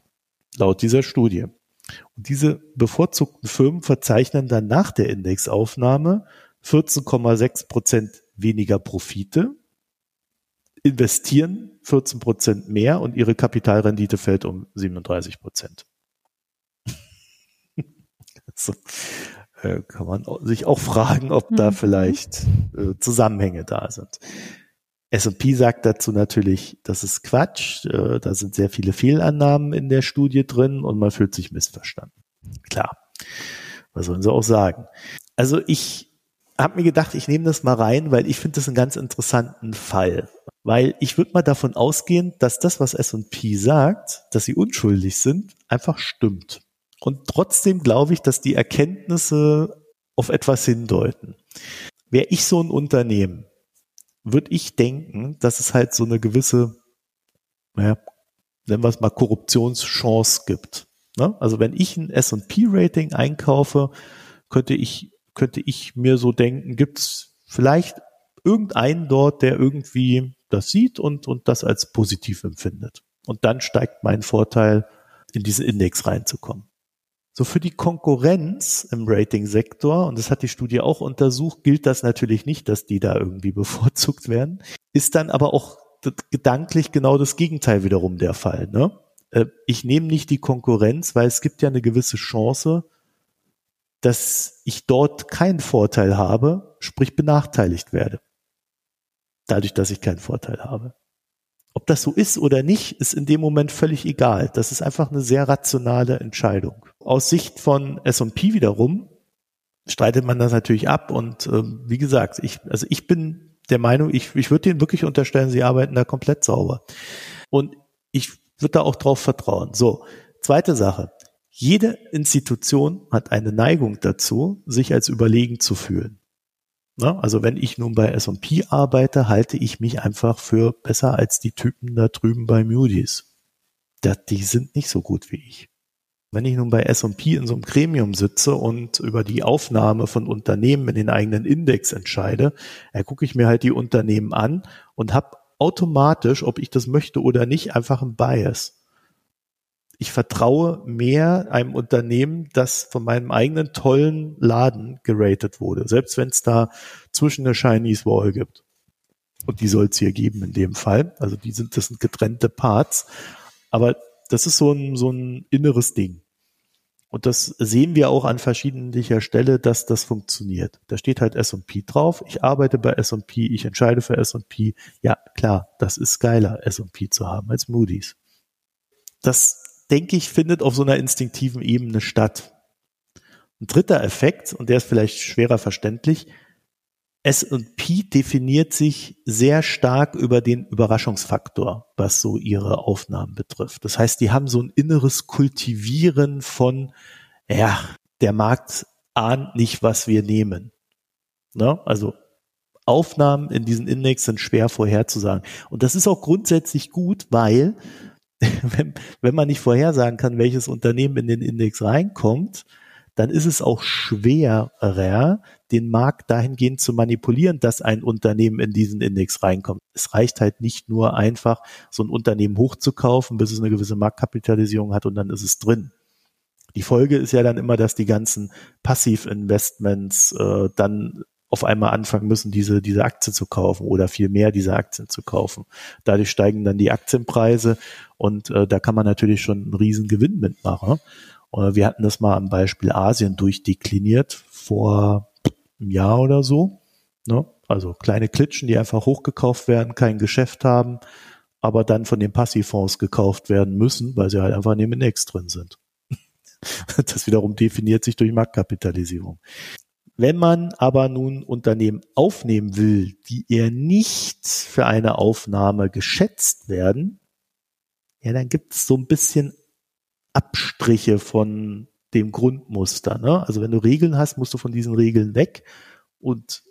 laut dieser Studie. Und diese bevorzugten Firmen verzeichnen dann nach der Indexaufnahme 14,6 Prozent weniger Profite, investieren 14 Prozent mehr und ihre Kapitalrendite fällt um 37 Prozent. so, äh, kann man sich auch fragen, ob da mhm. vielleicht äh, Zusammenhänge da sind. S&P sagt dazu natürlich, das ist Quatsch, äh, da sind sehr viele Fehlannahmen in der Studie drin und man fühlt sich missverstanden. Klar, was sollen sie auch sagen? Also ich habe mir gedacht, ich nehme das mal rein, weil ich finde das einen ganz interessanten Fall. Weil ich würde mal davon ausgehen, dass das, was S&P sagt, dass sie unschuldig sind, einfach stimmt. Und trotzdem glaube ich, dass die Erkenntnisse auf etwas hindeuten. Wäre ich so ein Unternehmen, würde ich denken, dass es halt so eine gewisse, naja, nennen wir es mal Korruptionschance gibt. Ne? Also wenn ich ein S&P-Rating einkaufe, könnte ich, könnte ich mir so denken, gibt es vielleicht irgendeinen dort, der irgendwie das sieht und, und das als positiv empfindet. Und dann steigt mein Vorteil, in diesen Index reinzukommen. So für die Konkurrenz im Rating-Sektor, und das hat die Studie auch untersucht, gilt das natürlich nicht, dass die da irgendwie bevorzugt werden, ist dann aber auch gedanklich genau das Gegenteil wiederum der Fall. Ne? Äh, ich nehme nicht die Konkurrenz, weil es gibt ja eine gewisse Chance, dass ich dort keinen Vorteil habe, sprich benachteiligt werde. Dadurch, dass ich keinen Vorteil habe. Ob das so ist oder nicht, ist in dem Moment völlig egal. Das ist einfach eine sehr rationale Entscheidung. Aus Sicht von S&P wiederum streitet man das natürlich ab und äh, wie gesagt, ich, also ich bin der Meinung, ich, ich würde denen wirklich unterstellen, sie arbeiten da komplett sauber. Und ich würde da auch drauf vertrauen. So, zweite Sache. Jede Institution hat eine Neigung dazu, sich als überlegen zu fühlen. Ne? Also wenn ich nun bei S&P arbeite, halte ich mich einfach für besser als die Typen da drüben bei Moody's. Die sind nicht so gut wie ich. Wenn ich nun bei S&P in so einem Gremium sitze und über die Aufnahme von Unternehmen in den eigenen Index entscheide, dann gucke ich mir halt die Unternehmen an und habe automatisch, ob ich das möchte oder nicht, einfach ein Bias ich vertraue mehr einem Unternehmen, das von meinem eigenen tollen Laden geratet wurde, selbst wenn es da zwischen eine Chinese Wall gibt. Und die soll es hier geben in dem Fall. Also die sind, das sind getrennte Parts. Aber das ist so ein, so ein inneres Ding. Und das sehen wir auch an verschiedentlicher Stelle, dass das funktioniert. Da steht halt S&P drauf. Ich arbeite bei S&P, ich entscheide für S&P. Ja, klar, das ist geiler, S&P zu haben als Moody's. Das denke ich, findet auf so einer instinktiven Ebene statt. Ein dritter Effekt, und der ist vielleicht schwerer verständlich, S&P definiert sich sehr stark über den Überraschungsfaktor, was so ihre Aufnahmen betrifft. Das heißt, die haben so ein inneres Kultivieren von, ja, der Markt ahnt nicht, was wir nehmen. Ne? Also Aufnahmen in diesen Index sind schwer vorherzusagen. Und das ist auch grundsätzlich gut, weil wenn, wenn man nicht vorhersagen kann, welches Unternehmen in den Index reinkommt, dann ist es auch schwerer, den Markt dahingehend zu manipulieren, dass ein Unternehmen in diesen Index reinkommt. Es reicht halt nicht nur einfach, so ein Unternehmen hochzukaufen, bis es eine gewisse Marktkapitalisierung hat und dann ist es drin. Die Folge ist ja dann immer, dass die ganzen Passivinvestments äh, dann auf einmal anfangen müssen, diese, diese Aktie zu kaufen oder viel mehr diese Aktien zu kaufen. Dadurch steigen dann die Aktienpreise und äh, da kann man natürlich schon einen riesen Gewinn mitmachen. Und wir hatten das mal am Beispiel Asien durchdekliniert vor einem Jahr oder so. Ne? Also kleine Klitschen, die einfach hochgekauft werden, kein Geschäft haben, aber dann von den Passivfonds gekauft werden müssen, weil sie halt einfach in dem Index drin sind. Das wiederum definiert sich durch Marktkapitalisierung. Wenn man aber nun Unternehmen aufnehmen will, die eher nicht für eine Aufnahme geschätzt werden, ja, dann gibt es so ein bisschen Abstriche von dem Grundmuster. Ne? Also wenn du Regeln hast, musst du von diesen Regeln weg und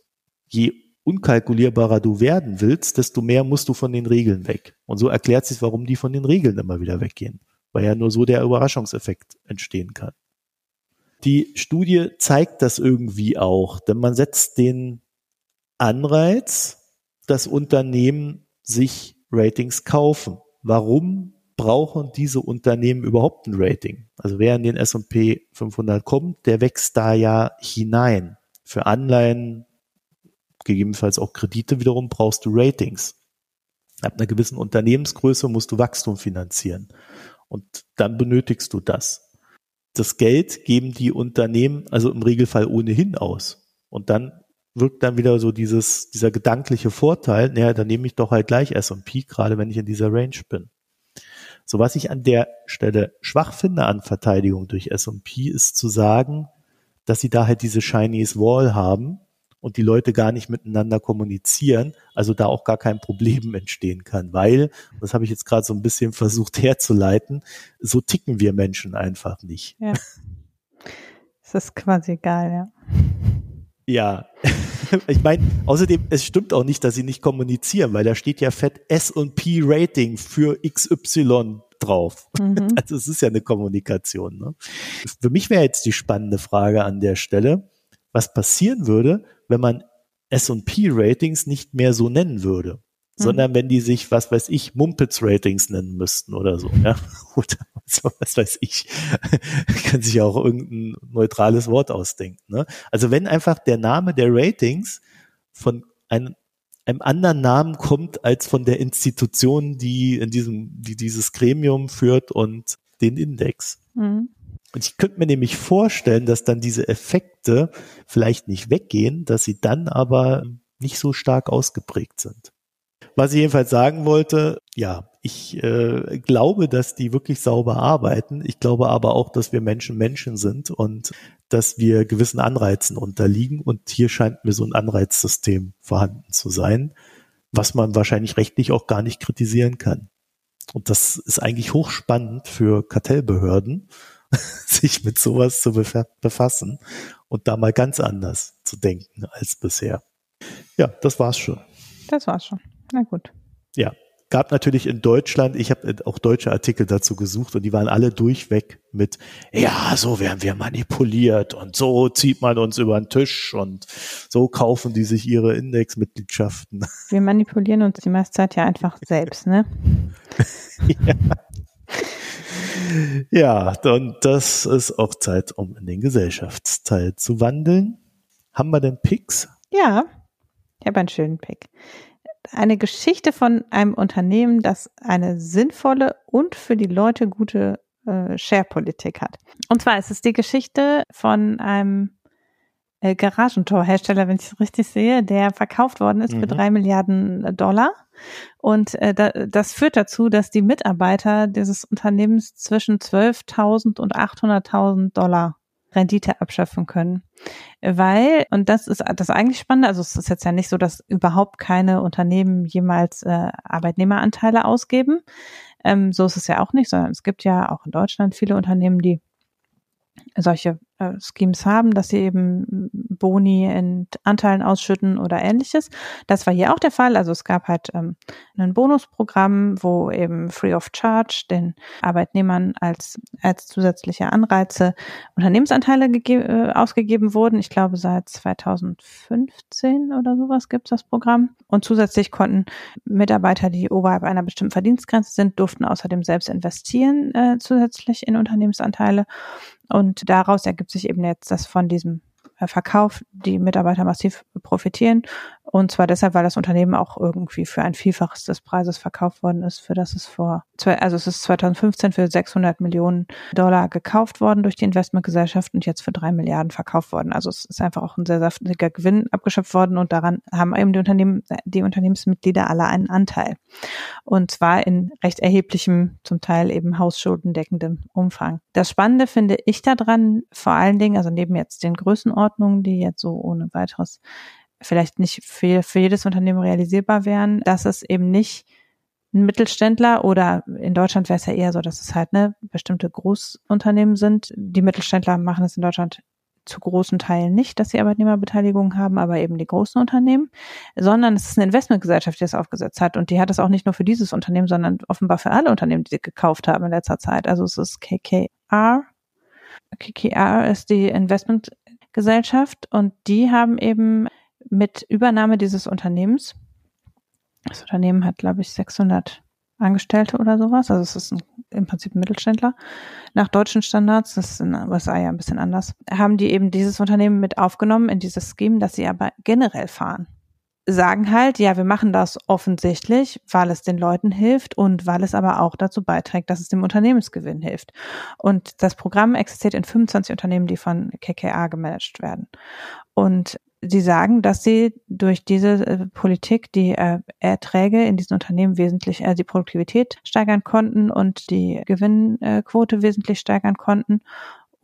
je unkalkulierbarer du werden willst, desto mehr musst du von den Regeln weg. Und so erklärt sich, warum die von den Regeln immer wieder weggehen, weil ja nur so der Überraschungseffekt entstehen kann. Die Studie zeigt das irgendwie auch, denn man setzt den Anreiz, dass Unternehmen sich Ratings kaufen. Warum brauchen diese Unternehmen überhaupt ein Rating? Also wer in den S&P 500 kommt, der wächst da ja hinein. Für Anleihen, gegebenenfalls auch Kredite wiederum brauchst du Ratings. Ab einer gewissen Unternehmensgröße musst du Wachstum finanzieren. Und dann benötigst du das. Das Geld geben die Unternehmen also im Regelfall ohnehin aus. Und dann wirkt dann wieder so dieses, dieser gedankliche Vorteil, naja, dann nehme ich doch halt gleich S&P, gerade wenn ich in dieser Range bin. So was ich an der Stelle schwach finde an Verteidigung durch S&P ist zu sagen, dass sie da halt diese Chinese Wall haben und die Leute gar nicht miteinander kommunizieren, also da auch gar kein Problem entstehen kann, weil, das habe ich jetzt gerade so ein bisschen versucht herzuleiten, so ticken wir Menschen einfach nicht. Ja. Das ist quasi egal, ja. Ja, ich meine, außerdem, es stimmt auch nicht, dass sie nicht kommunizieren, weil da steht ja fett S&P Rating für XY drauf. Mhm. Also es ist ja eine Kommunikation. Ne? Für mich wäre jetzt die spannende Frage an der Stelle, was passieren würde, wenn man S&P Ratings nicht mehr so nennen würde. Sondern wenn die sich, was weiß ich, Mumpets Ratings nennen müssten oder so, ja, oder was weiß ich, kann sich auch irgendein neutrales Wort ausdenken. Ne? Also wenn einfach der Name der Ratings von einem, einem anderen Namen kommt als von der Institution, die in diesem, die dieses Gremium führt und den Index. Mhm. Und ich könnte mir nämlich vorstellen, dass dann diese Effekte vielleicht nicht weggehen, dass sie dann aber nicht so stark ausgeprägt sind. Was ich jedenfalls sagen wollte, ja, ich äh, glaube, dass die wirklich sauber arbeiten. Ich glaube aber auch, dass wir Menschen Menschen sind und dass wir gewissen Anreizen unterliegen. Und hier scheint mir so ein Anreizsystem vorhanden zu sein, was man wahrscheinlich rechtlich auch gar nicht kritisieren kann. Und das ist eigentlich hochspannend für Kartellbehörden, sich mit sowas zu befassen und da mal ganz anders zu denken als bisher. Ja, das war's schon. Das war's schon. Na gut. Ja, gab natürlich in Deutschland, ich habe auch deutsche Artikel dazu gesucht und die waren alle durchweg mit, ja, so werden wir manipuliert und so zieht man uns über den Tisch und so kaufen die sich ihre Indexmitgliedschaften. Wir manipulieren uns die meiste Zeit ja einfach selbst, ne? ja. Ja, und das ist auch Zeit, um in den Gesellschaftsteil zu wandeln. Haben wir denn Picks? Ja, ich habe einen schönen Pick eine Geschichte von einem Unternehmen, das eine sinnvolle und für die Leute gute äh, Share-Politik hat. Und zwar ist es die Geschichte von einem äh, Garagentorhersteller, wenn ich es richtig sehe, der verkauft worden ist mhm. für drei Milliarden Dollar. Und äh, da, das führt dazu, dass die Mitarbeiter dieses Unternehmens zwischen 12.000 und 800.000 Dollar Rendite abschöpfen können. Weil, und das ist das eigentlich Spannende, also es ist jetzt ja nicht so, dass überhaupt keine Unternehmen jemals äh, Arbeitnehmeranteile ausgeben. Ähm, so ist es ja auch nicht, sondern es gibt ja auch in Deutschland viele Unternehmen, die solche äh, Schemes haben, dass sie eben Boni in Anteilen ausschütten oder ähnliches. Das war hier auch der Fall. Also es gab halt ähm, ein Bonusprogramm, wo eben free of charge den Arbeitnehmern als, als zusätzliche Anreize Unternehmensanteile äh, ausgegeben wurden. Ich glaube, seit 2015 oder sowas gibt es das Programm. Und zusätzlich konnten Mitarbeiter, die oberhalb einer bestimmten Verdienstgrenze sind, durften außerdem selbst investieren äh, zusätzlich in Unternehmensanteile. Und daraus ergibt sich eben jetzt, dass von diesem Verkauf die Mitarbeiter massiv profitieren. Und zwar deshalb, weil das Unternehmen auch irgendwie für ein Vielfaches des Preises verkauft worden ist, für das es vor, also es ist 2015 für 600 Millionen Dollar gekauft worden durch die Investmentgesellschaft und jetzt für drei Milliarden verkauft worden. Also es ist einfach auch ein sehr saftiger Gewinn abgeschöpft worden und daran haben eben die Unternehmen, die Unternehmensmitglieder alle einen Anteil. Und zwar in recht erheblichem, zum Teil eben hausschuldendeckendem Umfang. Das Spannende finde ich daran vor allen Dingen, also neben jetzt den Größenordnungen, die jetzt so ohne weiteres vielleicht nicht für, für jedes Unternehmen realisierbar wären, dass es eben nicht ein Mittelständler oder in Deutschland wäre es ja eher so, dass es halt ne bestimmte Großunternehmen sind. Die Mittelständler machen es in Deutschland zu großen Teilen nicht, dass sie Arbeitnehmerbeteiligung haben, aber eben die großen Unternehmen, sondern es ist eine Investmentgesellschaft, die das aufgesetzt hat und die hat es auch nicht nur für dieses Unternehmen, sondern offenbar für alle Unternehmen, die sie gekauft haben in letzter Zeit. Also es ist KKR. KKR ist die Investmentgesellschaft und die haben eben mit Übernahme dieses Unternehmens, das Unternehmen hat, glaube ich, 600 Angestellte oder sowas, also es ist ein, im Prinzip ein Mittelständler, nach deutschen Standards, das ist in den USA ja ein bisschen anders, haben die eben dieses Unternehmen mit aufgenommen in dieses Scheme, das sie aber generell fahren sagen halt, ja, wir machen das offensichtlich, weil es den Leuten hilft und weil es aber auch dazu beiträgt, dass es dem Unternehmensgewinn hilft. Und das Programm existiert in 25 Unternehmen, die von KKA gemanagt werden. Und sie sagen, dass sie durch diese äh, Politik die äh, Erträge in diesen Unternehmen wesentlich, äh, die Produktivität steigern konnten und die Gewinnquote wesentlich steigern konnten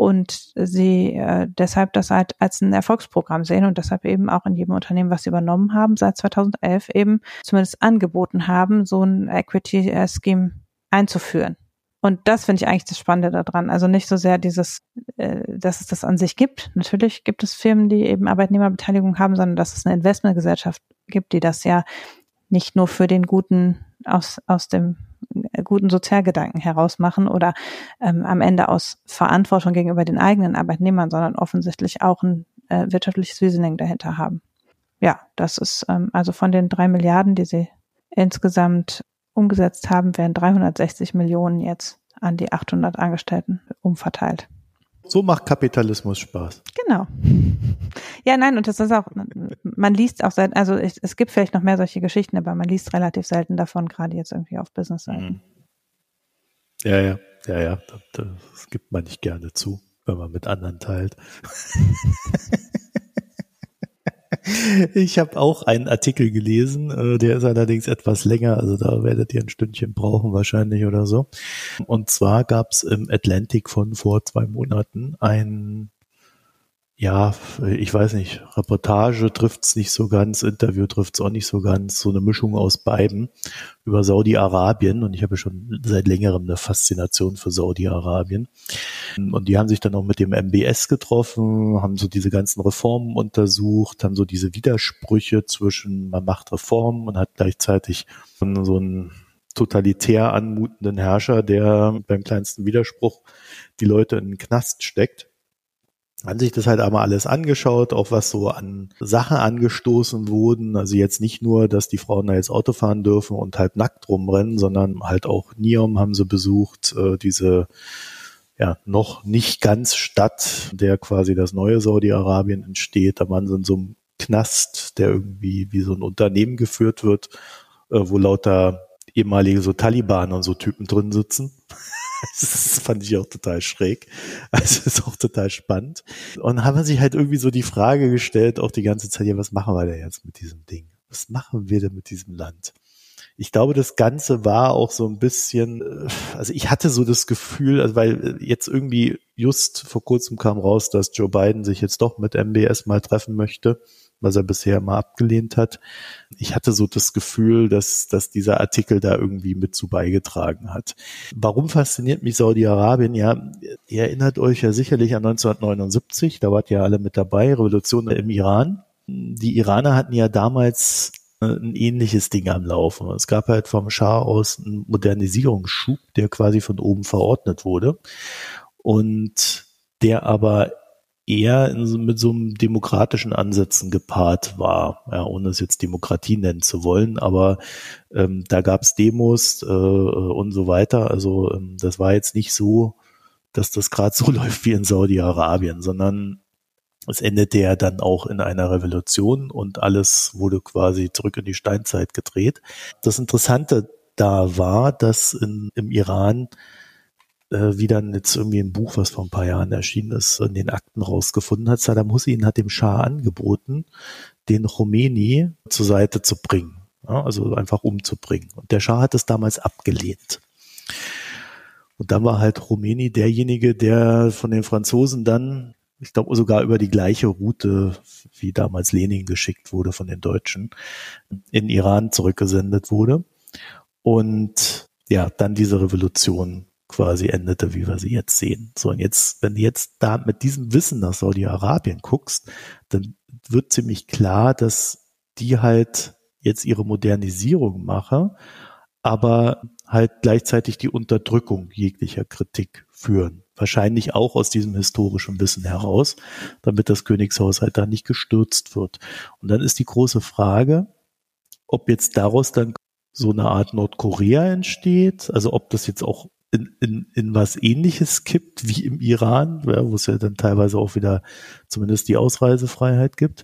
und sie äh, deshalb das halt als ein Erfolgsprogramm sehen und deshalb eben auch in jedem Unternehmen, was sie übernommen haben, seit 2011 eben zumindest angeboten haben, so ein Equity äh, einzuführen. Und das finde ich eigentlich das Spannende daran. Also nicht so sehr dieses, äh, dass es das an sich gibt. Natürlich gibt es Firmen, die eben Arbeitnehmerbeteiligung haben, sondern dass es eine Investmentgesellschaft gibt, die das ja nicht nur für den guten aus, aus dem guten Sozialgedanken herausmachen oder ähm, am Ende aus Verantwortung gegenüber den eigenen Arbeitnehmern, sondern offensichtlich auch ein äh, wirtschaftliches Reasoning dahinter haben. Ja, das ist ähm, also von den drei Milliarden, die sie insgesamt umgesetzt haben, werden 360 Millionen jetzt an die 800 Angestellten umverteilt. So macht Kapitalismus Spaß. Genau. Ja, nein, und das ist auch, man liest auch selten, also ich, es gibt vielleicht noch mehr solche Geschichten, aber man liest relativ selten davon, gerade jetzt irgendwie auf Business-Seiten. Mhm. Ja, ja, ja, ja, das gibt man nicht gerne zu, wenn man mit anderen teilt. Ich habe auch einen Artikel gelesen, äh, der ist allerdings etwas länger, also da werdet ihr ein Stündchen brauchen wahrscheinlich oder so. Und zwar gab es im Atlantic von vor zwei Monaten ein ja, ich weiß nicht, Reportage trifft's nicht so ganz, Interview trifft's auch nicht so ganz, so eine Mischung aus beiden über Saudi-Arabien. Und ich habe schon seit längerem eine Faszination für Saudi-Arabien. Und die haben sich dann auch mit dem MBS getroffen, haben so diese ganzen Reformen untersucht, haben so diese Widersprüche zwischen man macht Reformen und hat gleichzeitig so einen totalitär anmutenden Herrscher, der beim kleinsten Widerspruch die Leute in den Knast steckt haben sich das halt einmal alles angeschaut, auch was so an Sachen angestoßen wurden. Also jetzt nicht nur, dass die Frauen da jetzt Auto fahren dürfen und halt nackt rumrennen, sondern halt auch Niom haben sie besucht, äh, diese ja noch nicht ganz Stadt, der quasi das neue Saudi-Arabien entsteht. Da waren sie in so einem Knast, der irgendwie wie so ein Unternehmen geführt wird, äh, wo lauter ehemalige so Taliban und so Typen drin sitzen. Das fand ich auch total schräg. Also ist auch total spannend. Und haben sich halt irgendwie so die Frage gestellt, auch die ganze Zeit, ja, was machen wir denn jetzt mit diesem Ding? Was machen wir denn mit diesem Land? Ich glaube, das Ganze war auch so ein bisschen, äh, also ich hatte so das Gefühl, also weil jetzt irgendwie just vor kurzem kam raus, dass Joe Biden sich jetzt doch mit MBS mal treffen möchte was er bisher immer abgelehnt hat. Ich hatte so das Gefühl, dass, dass dieser Artikel da irgendwie mit zu beigetragen hat. Warum fasziniert mich Saudi-Arabien? Ja, ihr erinnert euch ja sicherlich an 1979, da wart ihr alle mit dabei, Revolution im Iran. Die Iraner hatten ja damals äh, ein ähnliches Ding am Laufen. Es gab halt vom Schah aus einen Modernisierungsschub, der quasi von oben verordnet wurde und der aber eher in, mit so einem demokratischen Ansätzen gepaart war, ja, ohne es jetzt Demokratie nennen zu wollen, aber ähm, da gab es Demos äh, und so weiter. Also ähm, das war jetzt nicht so, dass das gerade so läuft wie in Saudi-Arabien, sondern es endete ja dann auch in einer Revolution und alles wurde quasi zurück in die Steinzeit gedreht. Das Interessante da war, dass in, im Iran äh, wie dann jetzt irgendwie ein Buch, was vor ein paar Jahren erschienen ist, in den Akten rausgefunden hat. Saddam Hussein hat dem Schah angeboten, den Khomeini zur Seite zu bringen, ja, also einfach umzubringen. Und der Schah hat es damals abgelehnt. Und dann war halt Khomeini derjenige, der von den Franzosen dann, ich glaube sogar über die gleiche Route, wie damals Lenin geschickt wurde von den Deutschen, in Iran zurückgesendet wurde. Und ja, dann diese Revolution quasi endete, wie wir sie jetzt sehen. So, und jetzt, wenn du jetzt da mit diesem Wissen nach Saudi-Arabien guckst, dann wird ziemlich klar, dass die halt jetzt ihre Modernisierung machen, aber halt gleichzeitig die Unterdrückung jeglicher Kritik führen. wahrscheinlich auch aus diesem historischen Wissen heraus, damit das Königshaus halt da nicht gestürzt wird. Und dann ist die große Frage, ob jetzt daraus dann so eine Art Nordkorea entsteht, also ob das jetzt auch in, in, in was ähnliches kippt wie im Iran, ja, wo es ja dann teilweise auch wieder zumindest die Ausreisefreiheit gibt.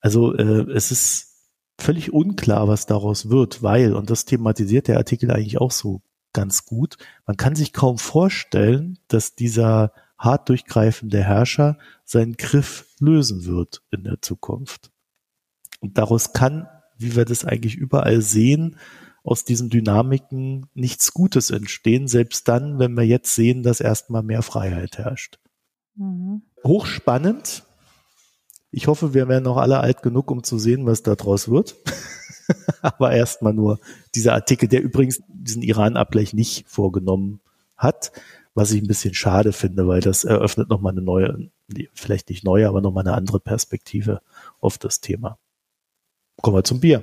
Also äh, es ist völlig unklar, was daraus wird, weil, und das thematisiert der Artikel eigentlich auch so ganz gut, man kann sich kaum vorstellen, dass dieser hart durchgreifende Herrscher seinen Griff lösen wird in der Zukunft. Und daraus kann, wie wir das eigentlich überall sehen, aus diesen Dynamiken nichts Gutes entstehen, selbst dann, wenn wir jetzt sehen, dass erstmal mehr Freiheit herrscht. Mhm. Hochspannend. Ich hoffe, wir werden noch alle alt genug, um zu sehen, was da draus wird. Aber erstmal nur dieser Artikel, der übrigens diesen Iran-Ablech nicht vorgenommen hat, was ich ein bisschen schade finde, weil das eröffnet nochmal eine neue, vielleicht nicht neue, aber nochmal eine andere Perspektive auf das Thema. Kommen wir zum Bier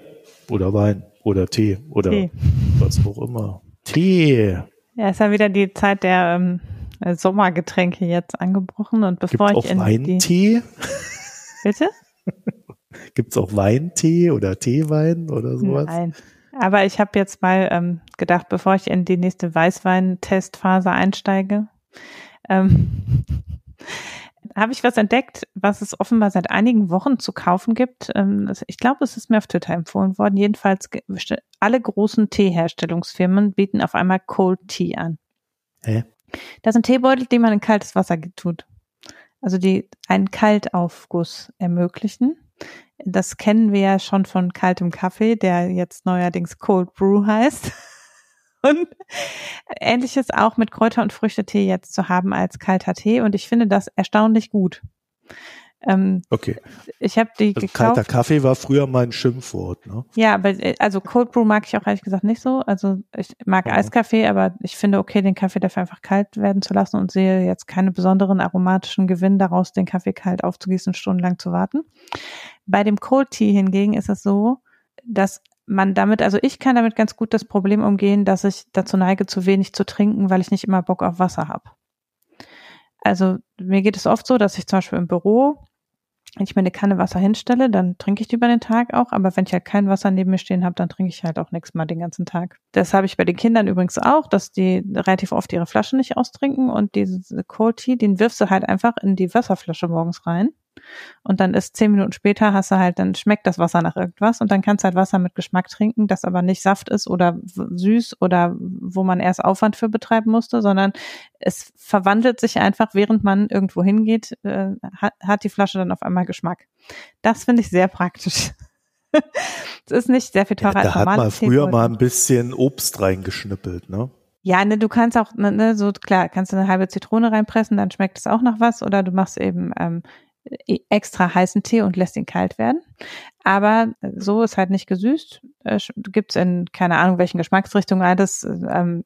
oder Wein oder Tee oder Tee. was auch immer. Tee. Ja, ist ja wieder die Zeit der ähm, Sommergetränke jetzt angebrochen und bevor Gibt's ich auch in Weintee? Bitte? Gibt es auch Weintee oder Teewein oder sowas? Nein. Aber ich habe jetzt mal ähm, gedacht, bevor ich in die nächste Weißwein-Testphase einsteige, ähm, habe ich was entdeckt, was es offenbar seit einigen Wochen zu kaufen gibt. Ähm, ich glaube, es ist mir auf Twitter empfohlen worden. Jedenfalls alle großen Teeherstellungsfirmen bieten auf einmal Cold Tea an. Hä? Das sind Teebeutel, die man in kaltes Wasser tut. Also die einen Kaltaufguss ermöglichen. Das kennen wir ja schon von kaltem Kaffee, der jetzt neuerdings Cold Brew heißt. Und ähnliches auch mit Kräuter- und Früchtetee jetzt zu haben als kalter Tee. Und ich finde das erstaunlich gut. Ähm, okay. Ich habe die also gekauft. Kalter Kaffee war früher mein Schimpfwort, ne? Ja, aber äh, also Cold Brew mag ich auch ehrlich gesagt nicht so. Also ich mag ja. Eiskaffee, aber ich finde okay, den Kaffee dafür einfach kalt werden zu lassen und sehe jetzt keine besonderen aromatischen Gewinn daraus, den Kaffee kalt aufzugießen, stundenlang zu warten. Bei dem Cold Tea hingegen ist es so, dass man damit, also ich kann damit ganz gut das Problem umgehen, dass ich dazu neige, zu wenig zu trinken, weil ich nicht immer Bock auf Wasser habe. Also mir geht es oft so, dass ich zum Beispiel im Büro wenn ich mir eine Kanne Wasser hinstelle, dann trinke ich die über den Tag auch. Aber wenn ich halt kein Wasser neben mir stehen habe, dann trinke ich halt auch nichts mal den ganzen Tag. Das habe ich bei den Kindern übrigens auch, dass die relativ oft ihre Flaschen nicht austrinken und diese Cold Tea, den wirfst du halt einfach in die Wasserflasche morgens rein. Und dann ist zehn Minuten später hast du halt, dann schmeckt das Wasser nach irgendwas und dann kannst du halt Wasser mit Geschmack trinken, das aber nicht Saft ist oder süß oder wo man erst Aufwand für betreiben musste, sondern es verwandelt sich einfach, während man irgendwo hingeht, äh, hat, hat die Flasche dann auf einmal Geschmack. Das finde ich sehr praktisch. Es ist nicht sehr viel teurer ja, da als Da hat man früher mal ein bisschen Obst reingeschnippelt, ne? Ja, ne, du kannst auch, ne, ne, so klar, kannst du eine halbe Zitrone reinpressen, dann schmeckt es auch nach was, oder du machst eben ähm, extra heißen Tee und lässt ihn kalt werden. Aber so ist halt nicht gesüßt. Äh, Gibt es in keine Ahnung welchen Geschmacksrichtungen alles ähm,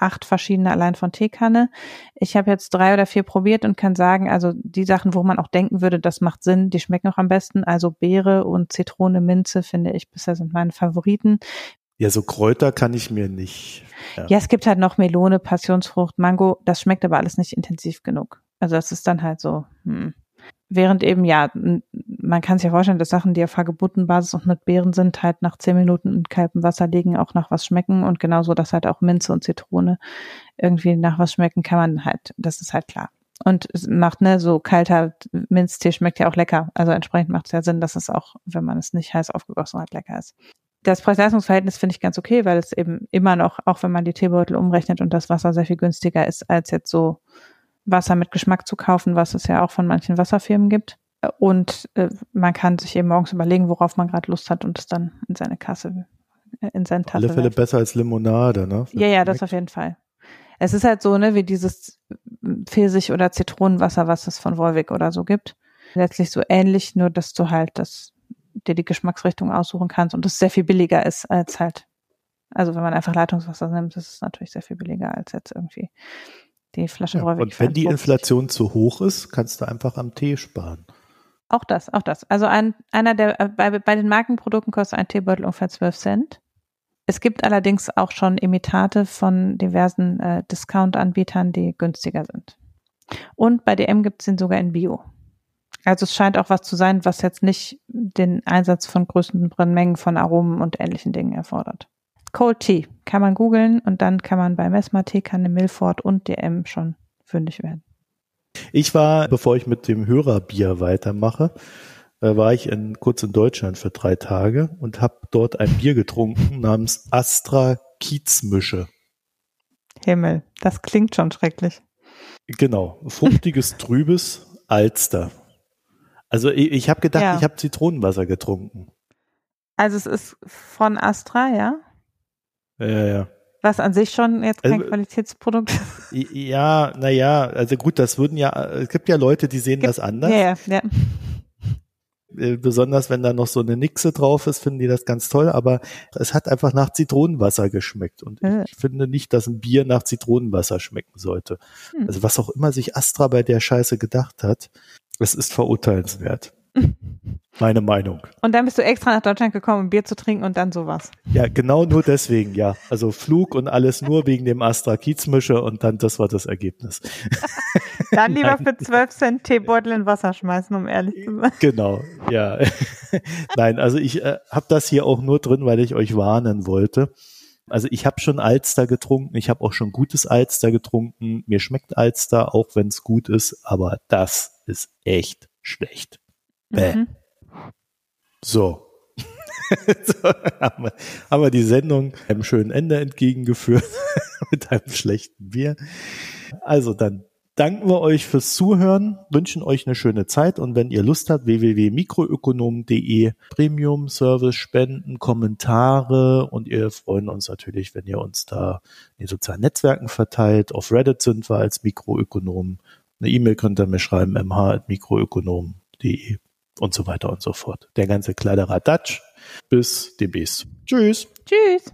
acht verschiedene allein von Teekanne. Ich habe jetzt drei oder vier probiert und kann sagen, also die Sachen, wo man auch denken würde, das macht Sinn, die schmecken auch am besten. Also Beere und Zitrone, Minze finde ich bisher sind meine Favoriten. Ja, so Kräuter kann ich mir nicht. Ja. ja, es gibt halt noch Melone, Passionsfrucht, Mango. Das schmeckt aber alles nicht intensiv genug. Also das ist dann halt so. Hm. Während eben, ja, man kann sich ja vorstellen, dass Sachen, die auf Hagebuttenbasis und mit Beeren sind, halt nach zehn Minuten in kaltem Wasser liegen, auch nach was schmecken und genauso, dass halt auch Minze und Zitrone irgendwie nach was schmecken, kann man halt, das ist halt klar. Und es macht, ne, so kalter Minztee schmeckt ja auch lecker. Also entsprechend macht es ja Sinn, dass es auch, wenn man es nicht heiß aufgegossen hat, lecker ist. Das Preis-Leistungs-Verhältnis finde ich ganz okay, weil es eben immer noch, auch wenn man die Teebeutel umrechnet und das Wasser sehr viel günstiger ist als jetzt so Wasser mit Geschmack zu kaufen, was es ja auch von manchen Wasserfirmen gibt. Und äh, man kann sich eben morgens überlegen, worauf man gerade Lust hat und es dann in seine Kasse, äh, in seine Tasse. Alle Fälle besser als Limonade, ne? Ja, ja, das auf jeden Fall. Es ist halt so, ne, wie dieses Pfirsich- oder Zitronenwasser, was es von Wolwig oder so gibt. Letztlich so ähnlich, nur dass du halt das, dir die Geschmacksrichtung aussuchen kannst und es sehr viel billiger ist als halt, also wenn man einfach Leitungswasser nimmt, ist es natürlich sehr viel billiger als jetzt irgendwie die Flasche ja, Und wenn die Inflation zu hoch ist, kannst du einfach am Tee sparen. Auch das, auch das. Also ein, einer der, äh, bei, bei den Markenprodukten kostet ein Teebeutel ungefähr 12 Cent. Es gibt allerdings auch schon Imitate von diversen äh, Discount-Anbietern, die günstiger sind. Und bei DM gibt es den sogar in Bio. Also es scheint auch was zu sein, was jetzt nicht den Einsatz von größeren Mengen von Aromen und ähnlichen Dingen erfordert. Cold Tea kann man googeln und dann kann man bei Messmer Teekanne, Milford und DM schon fündig werden. Ich war, bevor ich mit dem Hörerbier weitermache, äh, war ich in, kurz in Deutschland für drei Tage und habe dort ein Bier getrunken namens Astra Kiezmische. Himmel, das klingt schon schrecklich. Genau, fruchtiges, trübes Alster. Also ich, ich habe gedacht, ja. ich habe Zitronenwasser getrunken. Also es ist von Astra, ja? Ja, ja. Was an sich schon jetzt kein also, Qualitätsprodukt ist. Ja, naja, also gut, das würden ja, es gibt ja Leute, die sehen gibt, das anders. Ja, ja, ja. Äh, besonders wenn da noch so eine Nixe drauf ist, finden die das ganz toll, aber es hat einfach nach Zitronenwasser geschmeckt und ja. ich finde nicht, dass ein Bier nach Zitronenwasser schmecken sollte. Hm. Also was auch immer sich Astra bei der Scheiße gedacht hat, es ist verurteilenswert. Meine Meinung. Und dann bist du extra nach Deutschland gekommen, um Bier zu trinken und dann sowas. Ja, genau nur deswegen, ja. Also Flug und alles nur wegen dem Astra Kiezmische und dann das war das Ergebnis. Dann lieber Nein. für 12 Cent Teebeutel in Wasser schmeißen, um ehrlich zu sein. Genau, ja. Nein, also ich äh, habe das hier auch nur drin, weil ich euch warnen wollte. Also ich habe schon Alster getrunken, ich habe auch schon gutes Alster getrunken. Mir schmeckt Alster, auch wenn es gut ist, aber das ist echt schlecht. Bäh. Mhm. So. so haben, wir, haben wir die Sendung einem schönen Ende entgegengeführt mit einem schlechten Bier. Also dann danken wir euch fürs Zuhören, wünschen euch eine schöne Zeit und wenn ihr Lust habt, www.mikroökonom.de Premium Service spenden, Kommentare und ihr freuen uns natürlich, wenn ihr uns da in den sozialen Netzwerken verteilt. Auf Reddit sind wir als Mikroökonom. Eine E-Mail könnt ihr mir schreiben, mh.mikroökonom.de und so weiter und so fort. Der ganze kleine Radatsch. Bis demnächst. Tschüss. Tschüss.